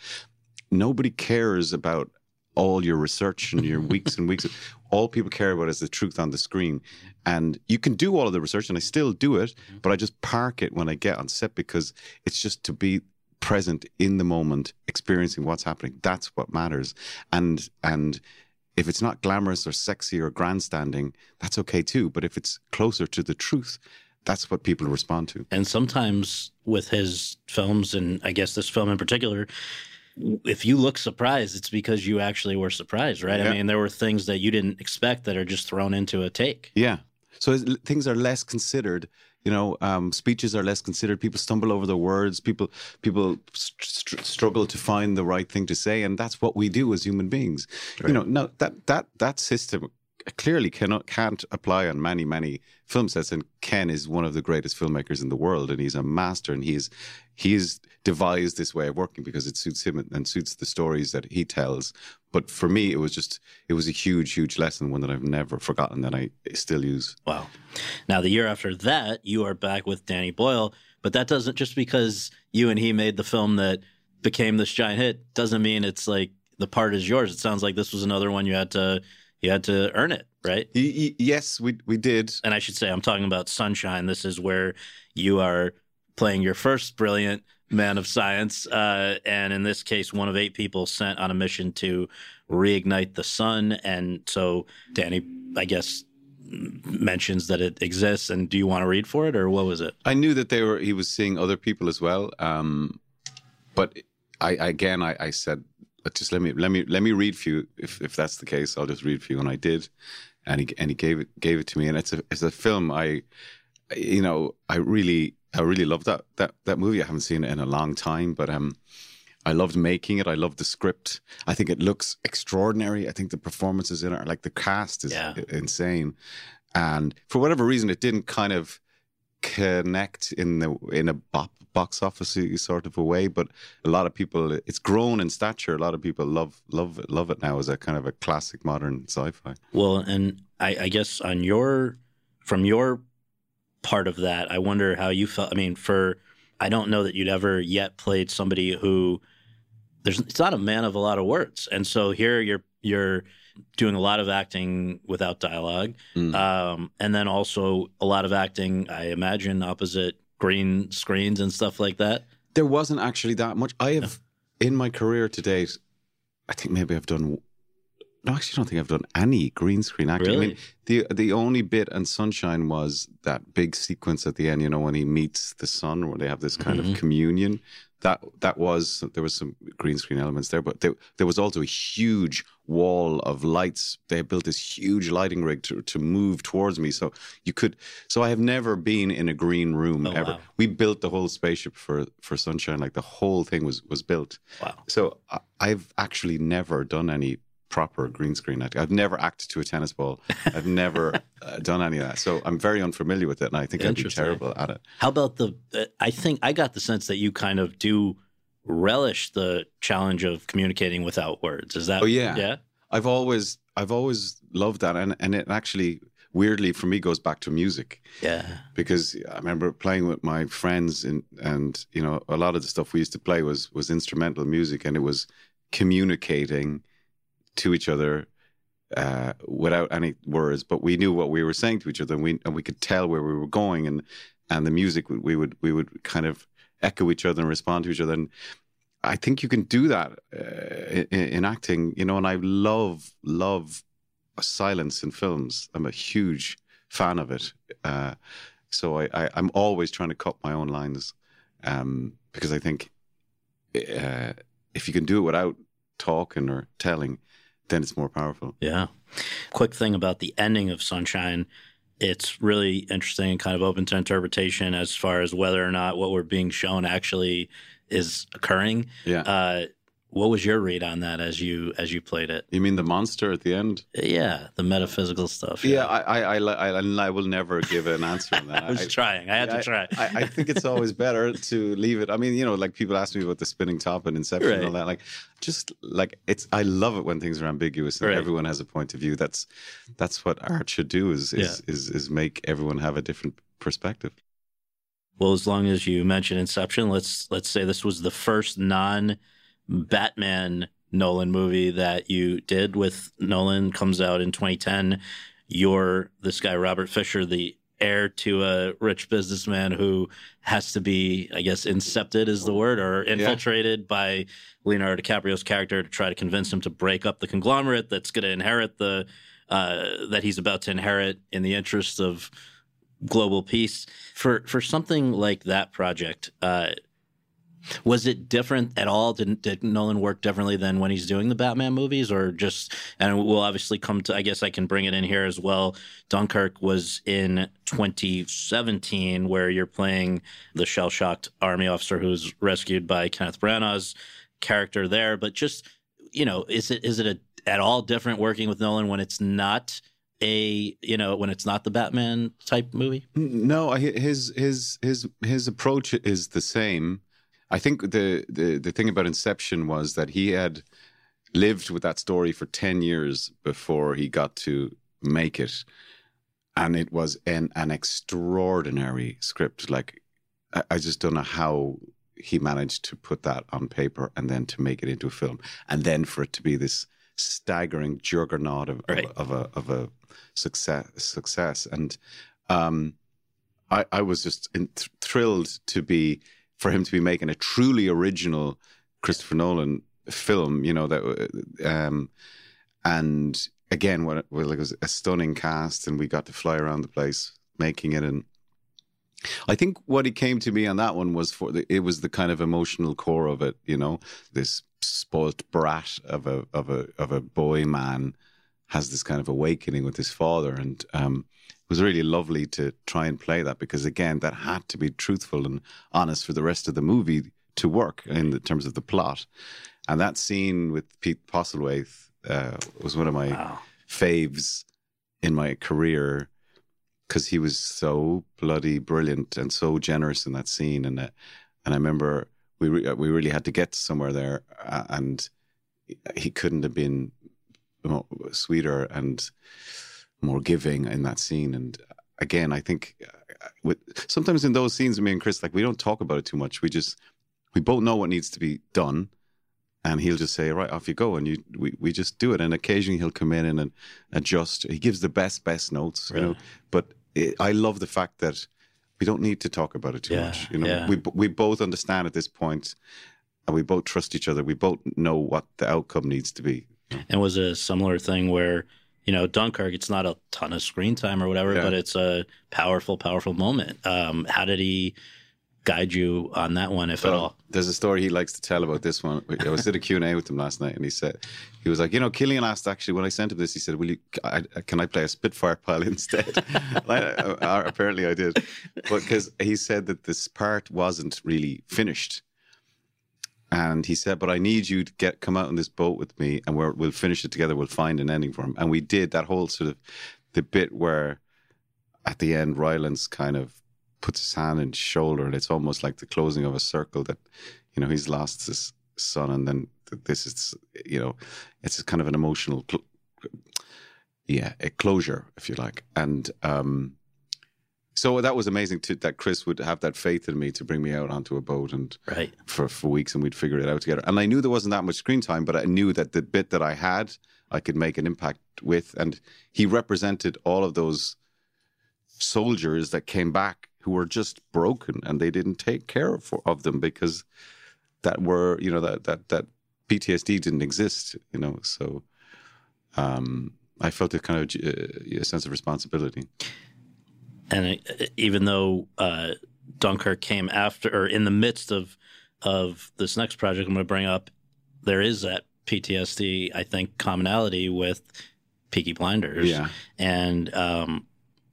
nobody cares about all your research and your (laughs) weeks and weeks. All people care about is the truth on the screen. And you can do all of the research, and I still do it, mm-hmm. but I just park it when I get on set because it's just to be present in the moment, experiencing what's happening. That's what matters. And and if it's not glamorous or sexy or grandstanding, that's okay too. But if it's closer to the truth, that's what people respond to. And sometimes with his films, and I guess this film in particular, if you look surprised, it's because you actually were surprised, right? Yeah. I mean, there were things that you didn't expect that are just thrown into a take. Yeah. So things are less considered. You know, um, speeches are less considered. People stumble over their words. People people st- struggle to find the right thing to say, and that's what we do as human beings. Right. You know, no, that that that system clearly cannot can't apply on many many film sets. And Ken is one of the greatest filmmakers in the world, and he's a master, and he's he's devised this way of working because it suits him and suits the stories that he tells. But for me, it was just it was a huge, huge lesson, one that I've never forgotten that I still use. Wow! Now the year after that, you are back with Danny Boyle, but that doesn't just because you and he made the film that became this giant hit doesn't mean it's like the part is yours. It sounds like this was another one you had to you had to earn it, right? yes, we we did. And I should say, I'm talking about Sunshine. This is where you are playing your first brilliant man of science, uh, and in this case, one of eight people sent on a mission to reignite the sun. And so, Danny, I guess mentions that it exists. And do you want to read for it, or what was it? I knew that they were. He was seeing other people as well, um, but I again, I, I said, just let me let me let me read for you. If if that's the case, I'll just read for you. And I did, and he and he gave it gave it to me. And it's a it's a film I, you know, I really I really love that that that movie. I haven't seen it in a long time, but um, I loved making it. I loved the script. I think it looks extraordinary. I think the performances in it, like the cast, is yeah. insane. And for whatever reason, it didn't kind of connect in the in a bop, box office sort of a way. But a lot of people, it's grown in stature. A lot of people love love it, love it now as a kind of a classic modern sci-fi. Well, and I, I guess on your from your part of that. I wonder how you felt. I mean, for I don't know that you'd ever yet played somebody who there's it's not a man of a lot of words, and so here you're you're doing a lot of acting without dialogue, mm. um, and then also a lot of acting. I imagine opposite green screens and stuff like that. There wasn't actually that much. I have in my career to date. I think maybe I've done no, I actually don't think I've done any green screen acting. Really? I mean, the the only bit and Sunshine was that big sequence at the end. You know, when he meets the sun, where they have this kind mm-hmm. of communion. That that was there was some green screen elements there, but there there was also a huge wall of lights. They built this huge lighting rig to to move towards me, so you could. So I have never been in a green room oh, ever. Wow. We built the whole spaceship for for Sunshine, like the whole thing was was built. Wow. So I, I've actually never done any proper green screen acting. I've never acted to a tennis ball. I've never (laughs) uh, done any of that. So I'm very unfamiliar with it, and I think I'd be terrible at it. How about the? Uh, I think I got the sense that you kind of do relish the challenge of communicating without words. Is that? Oh yeah, yeah. I've always I've always loved that, and and it actually weirdly for me goes back to music. Yeah. Because I remember playing with my friends and and you know a lot of the stuff we used to play was was instrumental music and it was communicating to each other uh, without any words, but we knew what we were saying to each other, and we and we could tell where we were going, and and the music we would we would kind of echo each other and respond to each other, and I think you can do that uh, in, in acting, you know. And I love love silence in films. I'm a huge fan of it, uh, so I, I I'm always trying to cut my own lines um, because I think uh, if you can do it without talking or telling, then it's more powerful. Yeah. Quick thing about the ending of Sunshine. It's really interesting and kind of open to interpretation as far as whether or not what we're being shown actually is occurring. Yeah. Uh, what was your read on that as you as you played it? You mean the monster at the end? Yeah, the metaphysical stuff. Yeah, I, I, I, I, I will never give an answer on that. (laughs) I was trying. I had to try. I, I, think it's always (laughs) better to leave it. I mean, you know, like people ask me about the spinning top and Inception Right. and all that. Like, just like it's. I love it when things are ambiguous and Right. everyone has a point of view. That's that's what art should do. Is is, is is make everyone have a different perspective. Well, as long as you mention Inception, let's let's say this was the first non Batman Nolan movie that you did with Nolan comes out in 2010. You're this guy Robert Fischer, the heir to a rich businessman who has to be, I guess, incepted is the word, or infiltrated by Leonardo DiCaprio's character to try to convince him to break up the conglomerate that's going to inherit the uh, that he's about to inherit in the interest of global peace. For for something like that project, uh, was it different at all? Did, did Nolan work differently than when he's doing the Batman movies, or just? And we'll obviously come to. I guess I can bring it in here as well. Dunkirk was in 2017, where you're playing the shell shocked army officer who's rescued by Kenneth Branagh's character there. But just you know, is it is it a, at all different working with Nolan when it's not a you know when it's not the Batman type movie? No, his his his his approach is the same. I think the the the thing about Inception was that he had lived with that story for ten years before he got to make it, and it was an an extraordinary script. Like I, I just don't know how he managed to put that on paper and then to make it into a film, and then for it to be this staggering juggernaut of, Right. of, a of a success success and um I, I was just in, th- thrilled to be for him to be making a truly original Christopher Nolan film. You know that, um, and again, what it it was a stunning cast, and we got to fly around the place making it. And I think what it came to me on that one was for the, it was the kind of emotional core of it. You know, this spoilt brat of a of a of a boy man has this kind of awakening with his father, and um, it was really lovely to try and play that because again, that had to be truthful and honest for the rest of the movie to work in the terms of the plot. And that scene with Pete Postlethwaite uh, was one of my Wow. faves in my career because he was so bloody brilliant and so generous in that scene. And uh, and I remember we re- we really had to get somewhere there, uh, and he couldn't have been more sweeter and more giving in that scene. And again, I think uh, with sometimes in those scenes, me and Chris, like we don't talk about it too much. We just we both know what needs to be done, and he'll just say, "Right, off you go," and you we, we just do it. And occasionally he'll come in and, and adjust. He gives the best best notes, you know. But it, I love the fact that we don't need to talk about it too Yeah, much. You know, yeah. we we both understand at this point, and we both trust each other. We both know what the outcome needs to be. And was it a similar thing where, you know, Dunkirk, it's not a ton of screen time or whatever, Yeah. but it's a powerful, powerful moment. Um, how did he guide you on that one, if at all? There's a story he likes to tell about this one. I was at a Q&A with him last night and he said, he was like, you know, Cillian asked actually, when I sent him this, he said, will you, I, can I play a Spitfire pilot (laughs) instead? I, I- apparently I did. But because he said that this part wasn't really finished. And he said, but I need you to get come out on this boat with me and we're, we'll finish it together. We'll find an ending for him. And we did that whole sort of, the bit where at the end, Rylance kind of puts his hand on his shoulder, and it's almost like the closing of a circle that, you know, he's lost his son, and then this is, you know, it's kind of an emotional, cl- yeah, a closure, if you like. And um, so that was amazing to, that Chris would have that faith in me to bring me out onto a boat and Right. for for weeks and we'd figure it out together. And I knew there wasn't that much screen time, but I knew that the bit that I had, I could make an impact with. And he represented all of those soldiers that came back who were just broken and they didn't take care of, of them because that were you know that that that PTSD didn't exist. You know, so um, I felt a kind of uh, a sense of responsibility. And uh, even though uh, Dunkirk came after or in the midst of of this next project I'm going to bring up, there is that PTSD I think commonality with Peaky Blinders. Yeah. and um,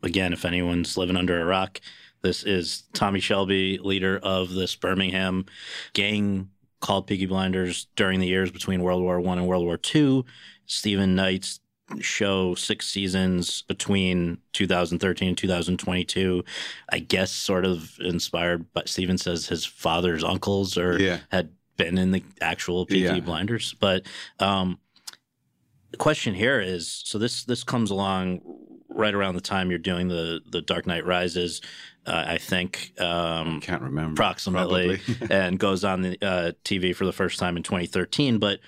again, if anyone's living under a rock, this is Tommy Shelby, leader of this Birmingham gang called Peaky Blinders during the years between World War One and World War Two. Steven Knight's show six seasons between 2013 and 2022 i guess sort of inspired but steven says his father's uncles or Yeah. had been in the actual Peaky Yeah. Blinders. But um, the question here is: so this this comes along right around the time you're doing the the Dark Knight Rises, uh, I think. Um, Can't remember approximately, (laughs) and goes on the uh, TV for the first time in 2013. But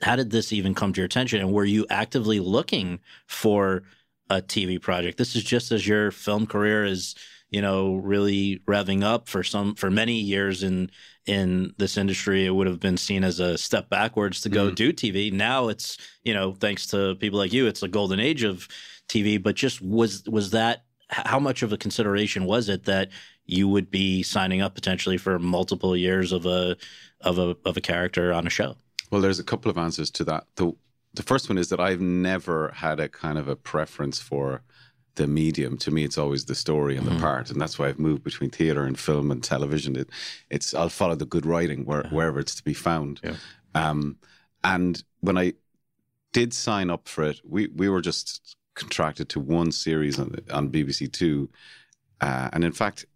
how did this even come to your attention? And were you actively looking for a TV project? This is just as your film career is, you know, really revving up for some for many years in in this industry. It would have been seen as a step backwards to go mm-hmm. do TV. Now it's, you know, thanks to people like you, it's a golden age of TV. But just was was that how much of a consideration was it that you would be signing up potentially for multiple years of a of a of a character on a show? Well, there's a couple of answers to that. The the first one is that I've never had a kind of a preference for the medium. To me, it's always the story and the part, and that's why I've moved between theater and film and television. It, it's I'll follow the good writing where, wherever it's to be found. Um, and when I did sign up for it, we we were just contracted to one series on on BBC Two, uh, and in fact,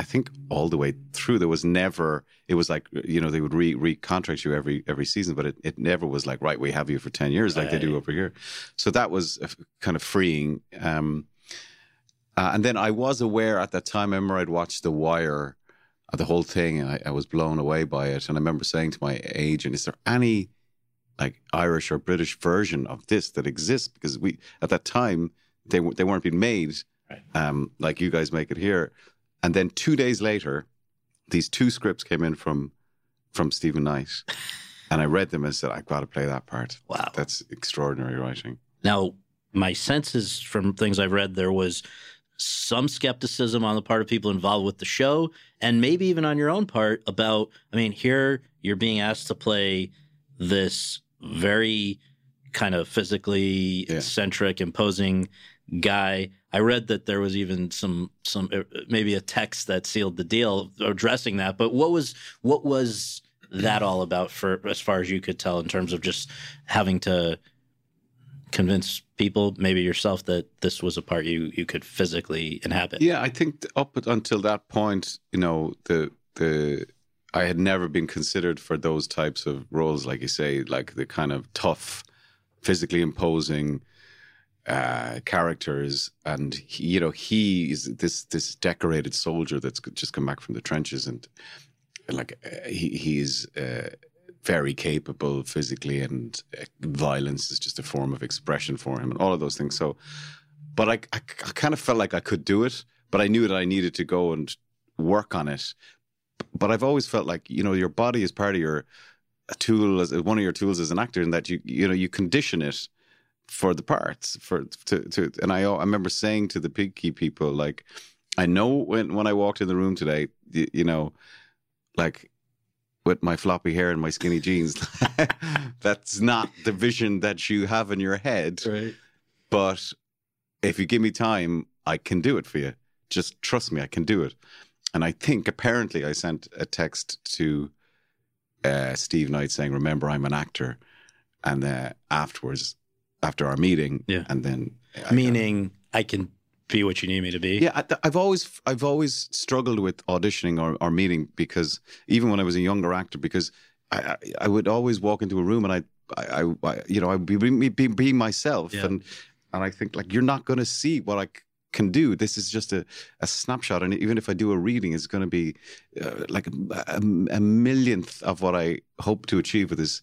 I think all the way through there was never. It was like you know they would re recontract you every every season, but it, it never was like right we have you for ten years like they do over here. So that was kind of freeing. Um, uh, and then I was aware at that time. I remember I'd watched The Wire, uh, the whole thing, and I, I was blown away by it. And I remember saying to my agent, "Is there any like Irish or British version of this that exists?" Because we at that time they they weren't being made um, like you guys make it here. And then two days later, these two scripts came in from from Steven Knight, (sighs) and I read them and said, "I've got to play that part." Wow. that's extraordinary writing. Now, my sense is from things I've read, there was some skepticism on the part of people involved with the show, and maybe even on your own part about. I mean, here you're being asked to play this very kind of physically Yeah. eccentric, imposing guy. I read that there was even some some uh, maybe a text that sealed the deal addressing that. But what was what was that all about for as far as you could tell in terms of just having to convince people, maybe yourself, that this was a part you you could physically inhabit. Yeah, I think up until that point, you know, the the I had never been considered for those types of roles, like you say, like the kind of tough, physically imposing uh, characters. And he, you know, he is this this decorated soldier that's just come back from the trenches, and, and like uh, he he's uh, very capable physically, and uh, violence is just a form of expression for him, and all of those things. So but I, I, I kind of felt like I could do it, but I knew that I needed to go and work on it. But I've always felt like you know your body is part of your a tool as one of your tools as an actor, and that you you know you condition it for the parts for to to. And I I remember saying to the Peaky people like, I know when when I walked in the room today, you, you know, like with my floppy hair and my skinny jeans, (laughs) that's not the vision that you have in your head Right. but if you give me time, I can do it for you. Just trust me, I can do it. And I think apparently I sent a text to uh, Steve Knight saying, "Remember, I'm an actor." And uh, afterwards, after our meeting, Yeah. and then I- Meaning, I can be what you need me to be. yeah, I, I've always I've always struggled with auditioning or, or meeting because even when I was a younger actor, because I I, I would always walk into a room and I I, I, I you know I'd be, be be be myself Yeah. and and I think like you're not going to see what I can do. This is just a, a snapshot, and even if I do a reading, it's going to be uh, like a, a, a millionth of what I hope to achieve with this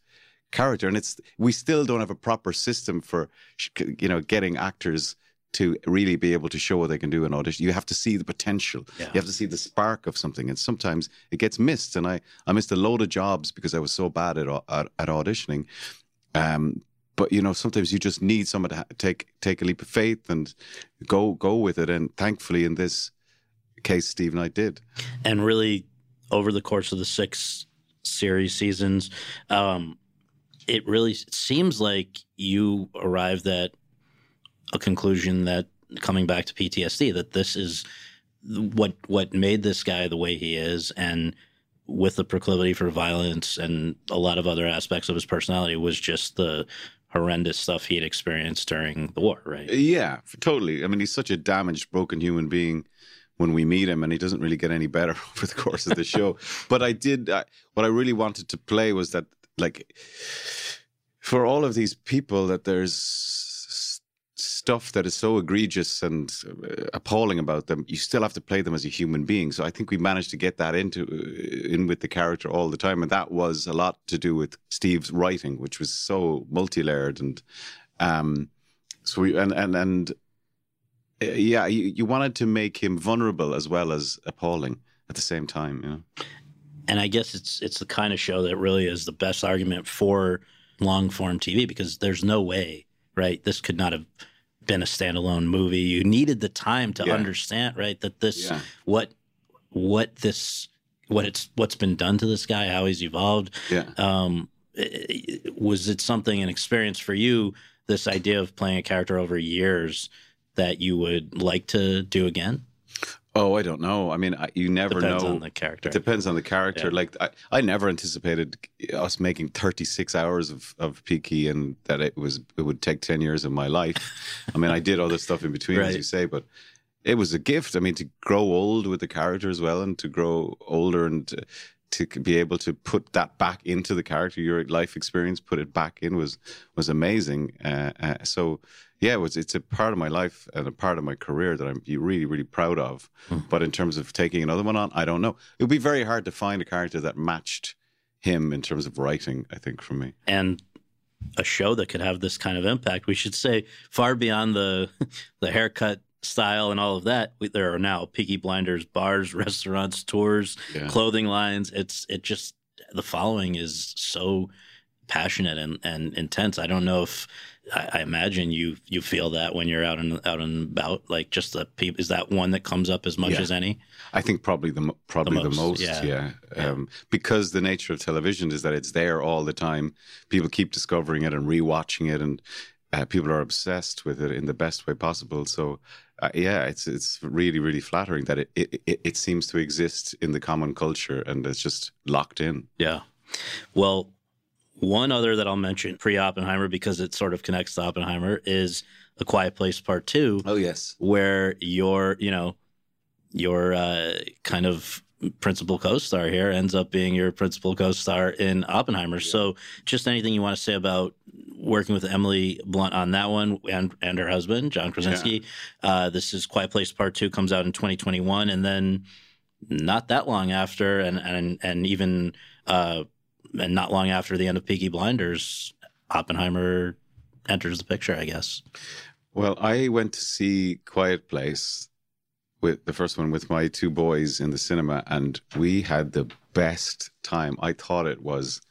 character. And it's we still don't have a proper system for you know getting actors to really be able to show what they can do in audition. You have to see the potential. Yeah. You have to see the spark of something, and sometimes it gets missed. And I I missed a load of jobs because I was so bad at at, at auditioning. Um, but you know, sometimes you just need someone to ha- take take a leap of faith and go go with it. And thankfully, in this case, Steve and I did. and really over the course of the six series seasons um, it really seems like you arrived at a conclusion that coming back to PTSD that this is what what made this guy the way he is and with the proclivity for violence and a lot of other aspects of his personality was just the horrendous stuff he had experienced during the war right Yeah, totally. I mean, he's such a damaged, broken human being when we meet him, and he doesn't really get any better (laughs) over the course of the show. (laughs) but I did, I, what I really wanted to play was that, like, for all of these people, that there's stuff that is so egregious and uh, appalling about them, you still have to play them as a human being. So I think we managed to get that into uh, in with the character all the time, and that was a lot to do with Steve's writing, which was so multi-layered and. Um, so we and and and uh, yeah, you, you wanted to make him vulnerable as well as appalling at the same time. You know, and I guess it's it's the kind of show that really is the best argument for long form TV because there's no way, right? This could not have been a standalone movie. You needed the time to Yeah. understand, right? That this Yeah. what what this what it's what's been done to this guy, how he's evolved. yeah. Um, was it something an experience for you? This idea of playing a character over years that you would like to do again? Oh, I don't know. I mean, I, you never Depends know. on the character. It depends on the character. Yeah. Like I, I never anticipated us making 36 hours of, of Peaky and that it was it would take 10 years of my life. I mean, I did all other stuff in between, as (laughs) you say, but it was a gift. I mean, to grow old with the character as well, and to grow older and to, to be able to put that back into the character, your life experience, put it back in was was amazing. Uh, uh, so yeah, it was. It's a part of my life and a part of my career that I'm really, really proud of. Hmm. But in terms of taking another one on, I don't know. It would be very hard to find a character that matched him in terms of writing. I think for me. and a show that could have this kind of impact. We should say far beyond the (laughs) the haircut style and all of that. We, there are now Peaky Blinders bars, (laughs) restaurants, tours, Yeah. clothing lines. It's it just the following is so passionate and, and intense. I don't know if I, I imagine you you feel that when you're out and out and about. Like just the people is that one that comes up as much Yeah. as any. I think probably the probably the most, most, yeah. yeah, Um, because the nature of television is that it's there all the time. People keep discovering it and rewatching it, and uh, people are obsessed with it in the best way possible. So, uh, yeah, it's it's really really flattering that it, it it it seems to exist in the common culture and it's just locked in. Yeah. Well, one other that I'll mention pre Oppenheimer because it sort of connects to Oppenheimer is A Quiet Place Part Two, Oh yes, where your, you know, your uh, kind of principal co-star here ends up being your principal co-star in Oppenheimer. So, just anything you want to say about working with Emily Blunt on that one and and her husband John Krasinski. Uh, this is Quiet Place Part Two comes out in 2021, and then not that long after, and and and even uh, and not long after the end of Peaky Blinders, Oppenheimer enters the picture. I guess. Well, I went to see Quiet Place with the first one with my two boys in the cinema, and we had the best time. I thought it was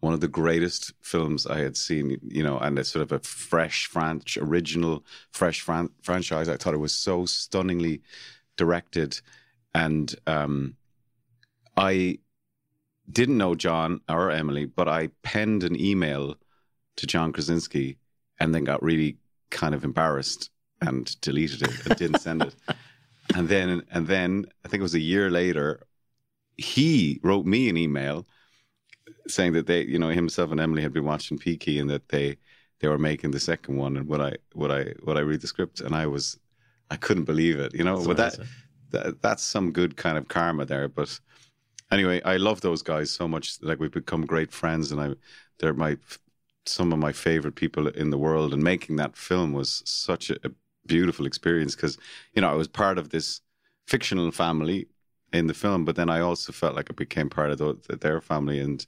one of the greatest films I had seen, you know, and it's sort of a fresh, French, original, fresh fran- franchise. I thought it was so stunningly directed, and um, I didn't know John or Emily, but I penned an email to John Krasinski and then got really kind of embarrassed and deleted it and didn't send it. (laughs) And then and then I think it was a year later, he wrote me an email saying that they, you know, himself and Emily had been watching Peaky and that they they were making the second one and what I what I what I read the script and I was I couldn't believe it. You know, That's but that, that that's some good kind of karma there. But anyway, I love those guys so much. Like we've become great friends, and I they're my some of my favorite people in the world. And making that film was such a, beautiful experience because you know I was part of this fictional family in the film, but then I also felt like I became part of the, their family, and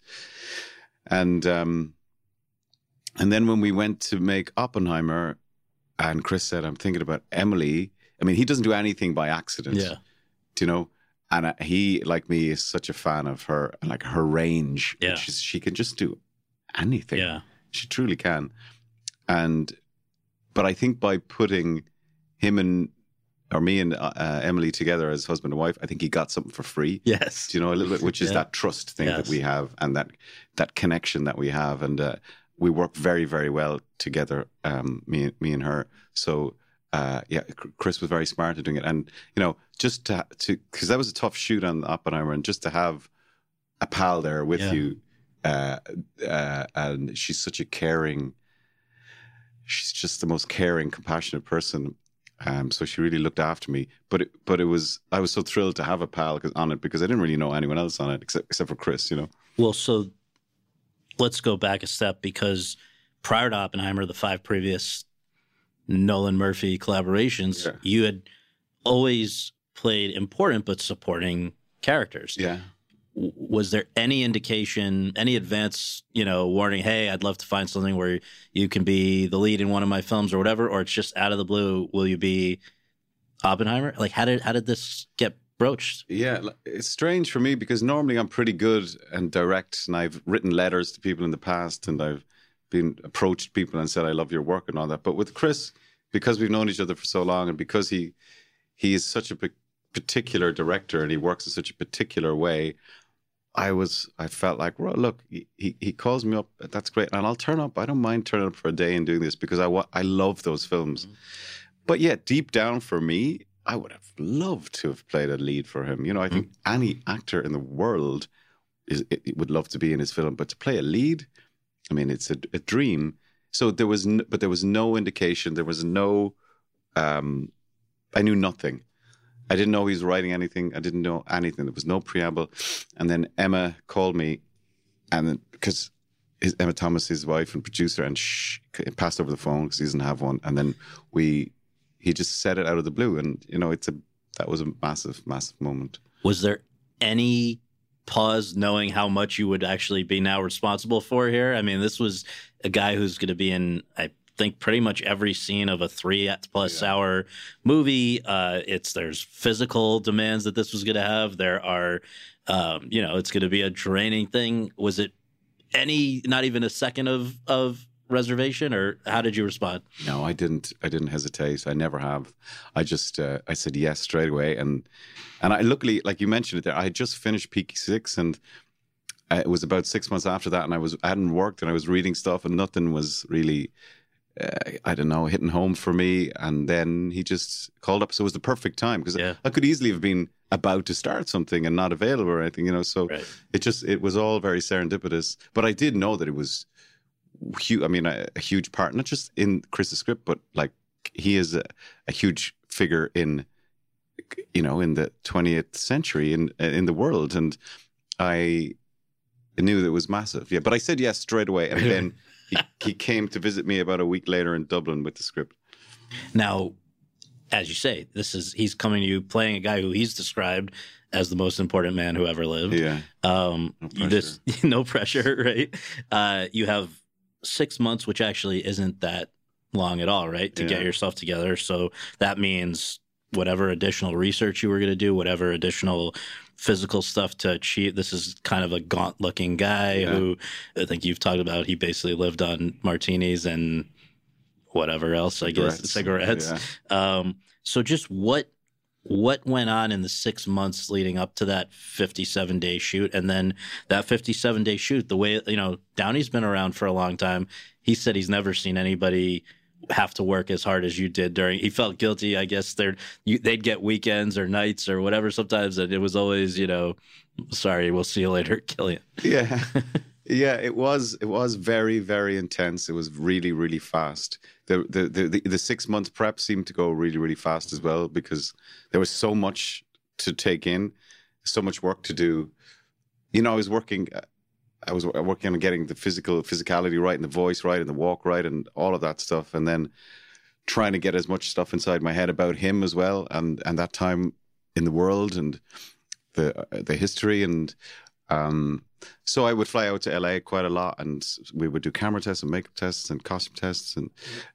and um, and then when we went to make Oppenheimer, and Chris said, "I'm thinking about Emily." I mean, he doesn't do anything by accident. Yeah. Do you know? And uh, he, like me, is such a fan of her and like her range. Yeah. She's, she can just do anything. Yeah. She truly can. And, but I think by putting him and, or me and uh, uh, Emily together as husband and wife, I think he got something for free. Yes. Do you know a little bit, which is Yeah. that trust thing Yes. that we have and that that connection that we have, and uh, we work very very well together, um, me me and her. So uh, yeah, Chris was very smart at doing it, and you know just to to because that was a tough shoot on Oppenheimer, and just to have a pal there with Yeah. you, uh, uh, and she's such a caring. She's just the most caring, compassionate person. Um, so she really looked after me. But it, but it was I was so thrilled to have a pal on it because I didn't really know anyone else on it except except for Chris. You know. Well, so let's go back a step because prior to Oppenheimer, the five previous Nolan Murphy collaborations, Yeah. you had always played important but supporting characters. Yeah. Was there any indication, any advance, you know, warning, hey, I'd love to find something where you can be the lead in one of my films or whatever, or it's just out of the blue, will you be Oppenheimer? Like how did how did this get broached? Yeah, it's strange for me because normally I'm pretty good and direct, and I've written letters to people in the past, and I've been approached people and said I love your work and all that. But with Chris, because we've known each other for so long, and because he he is such a particular director and he works in such a particular way, I was I felt like, well, look, he he calls me up, that's great, and I'll turn up. I don't mind turning up for a day and doing this because I wa- I love those films. Mm-hmm. But yet, deep down for me, I would have loved to have played a lead for him. You know, I think mm. any actor in the world is it, it would love to be in his film, but to play a lead, I mean, it's a, a dream. So there was, n- but there was no indication. There was no. Um, I knew nothing. I didn't know he was writing anything. I didn't know anything. There was no preamble. And then Emma called me, and because Emma Thomas, his wife and producer, and passed over the phone because he doesn't have one. And then we, he just said it out of the blue, and you know, it's a that was a massive, massive moment. Was there any pause knowing how much you would actually be now responsible for here? I mean, this was a guy who's going to be in, I think, pretty much every scene of a three plus hour movie. Uh, it's there's physical demands that this was going to have. There are, um, you know, it's going to be a draining thing. Was it any, not even a second of of reservation, or how did you respond? No, I didn't. I didn't hesitate. I never have. I just uh, I said yes straight away, and and I luckily, like you mentioned it there, I had just finished Peaky Six, and uh, it was about six months after that, and I was I hadn't worked, and I was reading stuff, and nothing was really. Uh, I don't know, hitting home for me, and then he just called up. So it was the perfect time because Yeah. I could easily have been about to start something and not available or anything, you know. So Right. it just it was all very serendipitous. But I did know that it was huge. I mean, a, a huge part, not just in Chris's script, but like he is a, a huge figure in, you know, in the 20th century in in the world, and I knew that it was massive. Yeah, but I said yes straight away, and then he, he came to visit me about a week later in Dublin with the script. Now, as you say, this is he's coming to you playing a guy who he's described as the most important man who ever lived. Yeah, Um, No you just (laughs) no pressure, right? Uh, you have six months, which actually isn't that long at all, right? To get yourself together. So that means whatever additional research you were going to do, whatever additional physical stuff to achieve. This is kind of a gaunt looking guy Yeah. who I think you've talked about. He basically lived on martinis and whatever else, I guess, Cigarettes. cigarettes. Yeah. Um, so just what what went on in the six months leading up to that 57 day shoot? And then that 57 day shoot the way you know downey's been around for a long time he said he's never seen anybody have to work as hard as you did during he felt guilty i guess they're you, they'd get weekends or nights or whatever sometimes and it was always you know sorry we'll see you later (laughs) Cillian. Yeah (laughs) yeah it was it was very very intense it was really really fast the the the, the, the six months prep seemed to go really really fast as well because there was so much to take in so much work to do you know i was working i was working on getting the physical physicality right and the voice right and the walk right and all of that stuff and then trying to get as much stuff inside my head about him as well, and and that time in the world and the the history and. Um, so I would fly out to LA quite a lot, and we would do camera tests and makeup tests and costume tests, and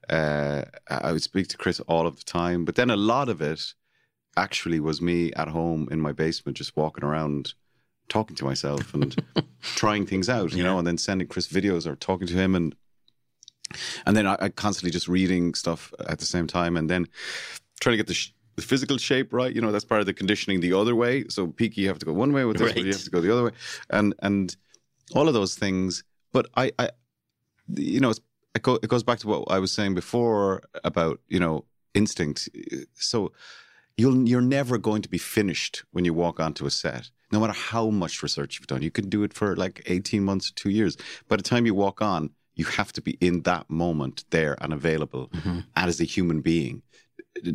uh, I would speak to Chris all of the time. But then a lot of it actually was me at home in my basement, just walking around, talking to myself and (laughs) trying things out, you know, and then sending Chris videos or talking to him, and and then I, I constantly just reading stuff at the same time, and then trying to get the. Sh- the physical shape right you know that's part of the conditioning the other way. So peaky you have to go one way with this Right. you have to go the other way. And and all of those things but i i you know it's, it, go, it goes back to what i was saying before about you know instinct so you'll you're never going to be finished when you walk onto a set no matter how much research you've done. You can do it for like 18 months 2 years. By the time you walk on you have to be in that moment there and available and as a human being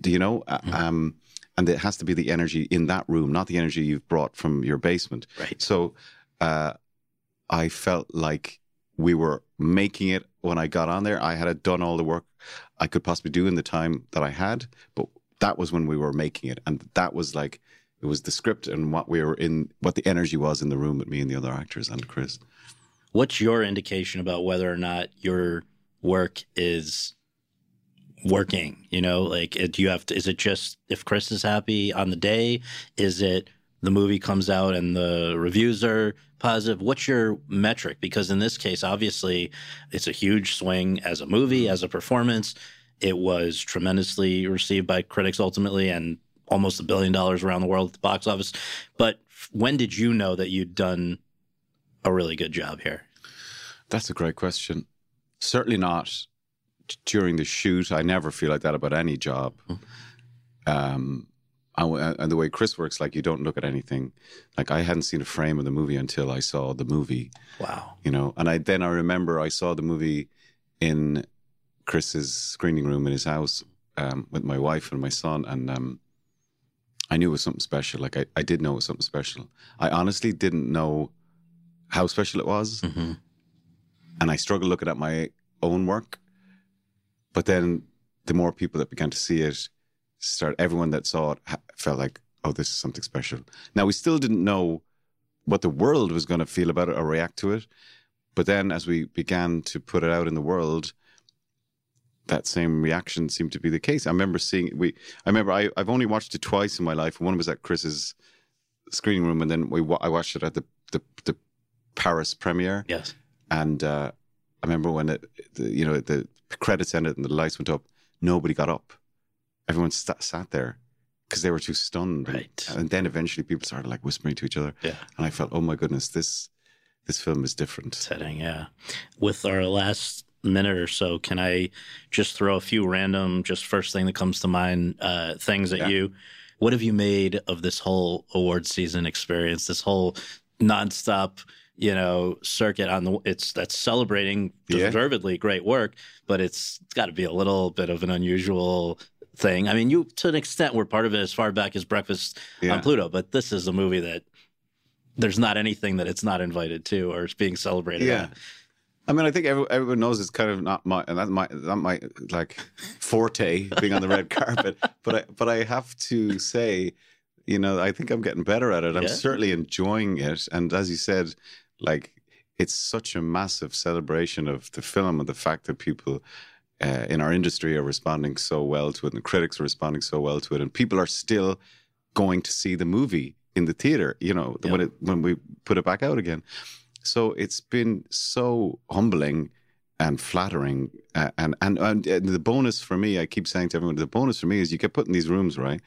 do you know Uh, um and it has to be the energy in that room not the energy you've brought from your basement. Right. so uh i felt like we were making it when i got on there. I had done all the work i could possibly do in the time that i had but that was when we were making it. And that was like it was the script and what we were in what the energy was in the room with me and the other actors and chris. What's your indication about whether or not your work is working? You know, like do you have to? Is it just if Chris is happy on the day? Is it the movie comes out and the reviews are positive? What's your metric? Because in this case, obviously, it's a huge swing as a movie, mm-hmm. as a performance. It was tremendously received by critics ultimately, and almost a billion dollars around the world at the box office. But when did you know that you'd done a really good job here? That's a great question. Certainly not during the shoot. I never feel like that about any job. Um, and, and the way Chris works, like you don't look at anything. Like I hadn't seen a frame of the movie until I saw the movie. Wow. You know, and I then I remember I saw the movie in Chris's screening room in his house um, with my wife and my son, and um, I knew it was something special. Like I, I did know it was something special. I honestly didn't know how special it was hmm and I struggled looking at my own work. But then the more people that began to see it, start everyone that saw it felt like, oh, this is something special. Now we still didn't know what the world was going to feel about it or react to it. But then as we began to put it out in the world, that same reaction seemed to be the case. I remember seeing we. I remember I, I've only watched it twice in my life. One was at Chris's screening room, and then we I watched it at the the, the Paris premiere Yes. and uh, I remember when it, the, you know, the credits ended and the lights went up. Nobody got up. Everyone sat there because they were too stunned. And- Right. And, then eventually people started like whispering to each other. Yeah. And I felt, oh my goodness, this this film is different. Setting, yeah. With our last minute or so, can I just throw a few random, just first thing that comes to mind, uh, things at Yeah. you? What have you made of this whole award season experience? This whole nonstop, you know, circuit on the it's that's celebrating Yeah. deservedly great work, but it's, it's got to be a little bit of an unusual thing. I mean, you to an extent were part of it as far back as Breakfast Yeah. on Pluto, but this is a movie that there's not anything that it's not invited to or it's being celebrated. Yeah. at. I mean, I think every, everyone knows it's kind of not my and that my that my like forte being on the red (laughs) carpet. But I but I have to say, you know, I think I'm getting better at it. I'm Yeah. certainly enjoying it. And as you said, like it's such a massive celebration of the film and the fact that people uh, in our industry are responding so well to it, and the critics are responding so well to it, and people are still going to see the movie in the theater. You know, Yeah. when it when we put it back out again. So it's been so humbling and flattering, uh, and, and and and the bonus for me, I keep saying to everyone, the bonus for me is you get put in these rooms, right,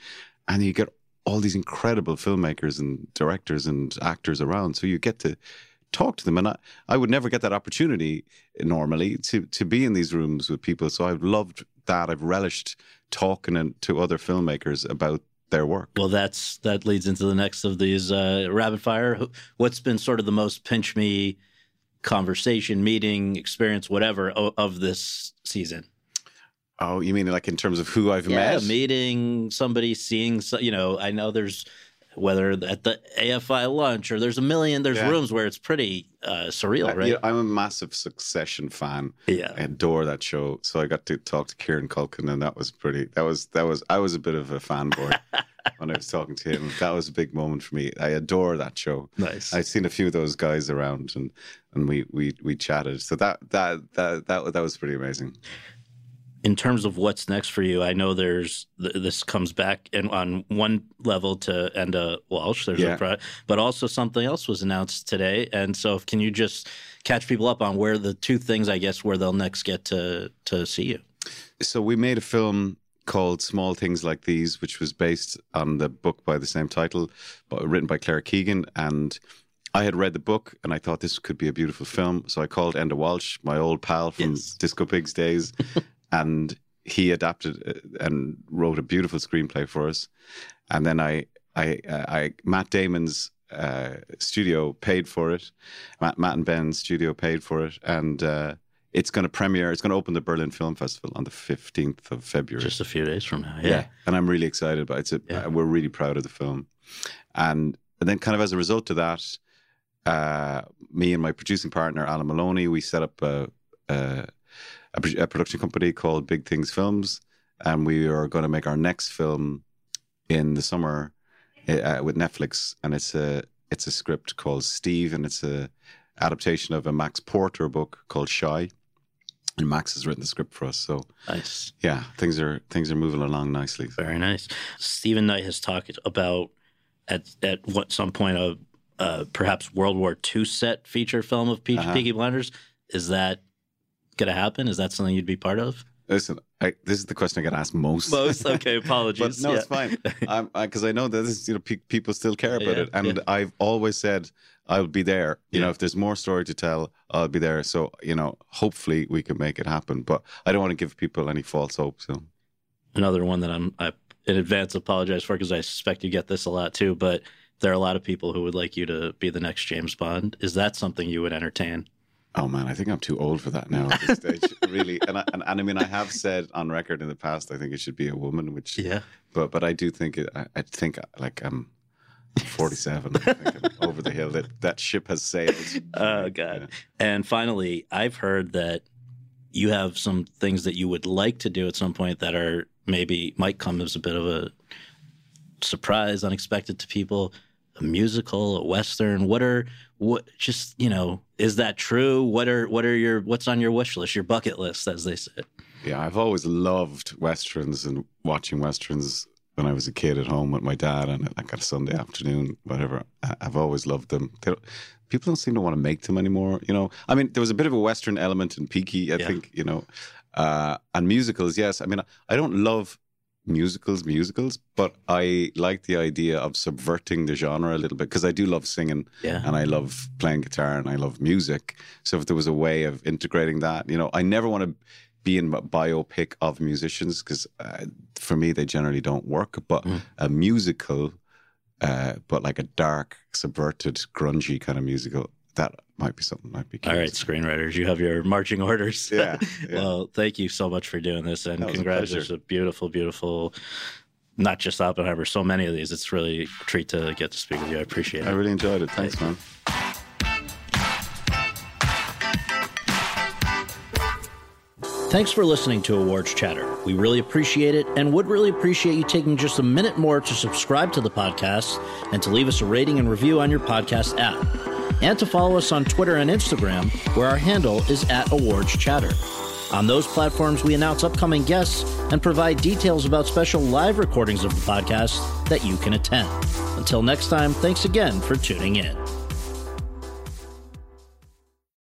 and you get all these incredible filmmakers and directors and actors around, so you get to talk to them, and I, I would never get that opportunity normally to to be in these rooms with people. So I've loved that. I've relished talking to other filmmakers about their work. Well, that's that leads into the next of these uh, rapid fire. What's been sort of the most pinch me conversation, meeting, experience, whatever of, of this season? Oh, you mean like in terms of who I've Yeah, met? meeting somebody, seeing. You know, I know there's whether at the AFI lunch or there's a million, there's Yeah. rooms where it's pretty uh, surreal, I- right? yeah, I'm a massive Succession fan. Yeah. I adore that show. So I got to talk to Kieran Culkin, and that was pretty. That was that was. I was a bit of a fanboy (laughs) when I was talking to him. That was a big moment for me. I adore that show. Nice. I've seen a few of those guys around, and and we we we chatted. So that that that that that was pretty amazing. In terms of what's next for you, I know there's th- this comes back and on one level to Enda Walsh. There's Yeah. a pro- but also something else was announced today. And so, can you just catch people up on where the two things, I guess, where they'll next get to to see you? So we made a film called Small Things Like These, which was based on the book by the same title, but written by Claire Keegan. And I had read the book and I thought this could be a beautiful film. So I called Enda Walsh, my old pal from Yes. Disco Pigs days, (laughs) and he adapted uh, and wrote a beautiful screenplay for us. And then I, I, uh, I Matt Damon's uh, studio paid for it. Matt, Matt and Ben's studio paid for it, and uh, it's going to premiere. It's going to open the Berlin Film Festival on the fifteenth of February. Just a few days from now. Yeah. and I'm really excited about it. It's a, Yeah. uh, we're really proud of the film, and, and then kind of as a result of that, uh, me and my producing partner Alan Moloney, we set up a, a, a, a production company called Big Things Films, and we are going to make our next film in the summer uh, with Netflix, and it's a it's a script called Steve, and it's a adaptation of a Max Porter book called Shy, and Max has written the script for us. So Nice. yeah, things are things are moving along nicely. Very nice. Steven Knight has talked about at at what some point a uh, perhaps World War II set feature film of Uh-huh. Peaky Blinders. Is that going to happen? Is that something you'd be part of? Listen, I, this is the question I get asked most. Most (laughs) okay. but Apologies. no, Yeah. it's fine. Because I, know that this, you know, pe- people still care about Yeah, it, and yeah. I've always said I'll be there. You know, if there's more story to tell, I'll be there. So you know, hopefully we can make it happen. But I don't want to give people any false hope. So Another one that I'm I in advance apologize for because I suspect you get this a lot too. But there are a lot of people who would like you to be the next James Bond. Is that something you would entertain? Oh man, I think I'm too old for that now at this stage. (laughs) really, and I, and, and I mean, I have said on record in the past, I think it should be a woman. Which, Yeah. but but I do think it. I, I think like I'm 47. I think I'm over the hill. That that ship has sailed. Oh God. And finally, I've heard that you have some things that you would like to do at some point that are maybe might come as a bit of a surprise, unexpected to people. A musical, a western. What are what? Just you know, is that true? What are what are your what's on your wish list, your bucket list, as they say? Yeah, I've always loved westerns and watching westerns when I was a kid at home with my dad and like on a Sunday afternoon, whatever. I've always loved them. They don't, people don't seem to want to make them anymore. You know, I mean, there was a bit of a western element in Peaky, I Yeah. think. You know, uh, and musicals. Yes, I mean, I don't love musicals, musicals, but I like the idea of subverting the genre a little bit because I do love singing Yeah. and I love playing guitar and I love music. So if there was a way of integrating that, you know, I never want to be in a biopic of musicians because uh, for me they generally don't work. But Mm. a musical, uh, but like a dark, subverted, grungy kind of musical, that might be something I'd be. All right, curious screenwriters, you have your marching orders. Yeah, (laughs) yeah. well, thank you so much for doing this, and That was a congratulations! A beautiful, beautiful. Not just Oppenheimer, so many of these. It's really a treat to get to speak with you. I appreciate it. I really enjoyed it. Thanks, man. Thanks for listening to Awards Chatter. We really appreciate it and would really appreciate you taking just a minute more to subscribe to the podcast and to leave us a rating and review on your podcast app. And to follow us on Twitter and Instagram, where our handle is at Awards Chatter. On those platforms, we announce upcoming guests and provide details about special live recordings of the podcast that you can attend. Until next time, thanks again for tuning in.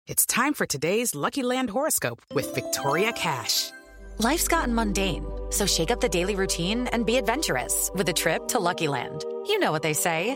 It's time for today's Lucky Land horoscope with Victoria Cash. Life's gotten mundane, so shake up the daily routine and be adventurous with a trip to Lucky Land. You know what they say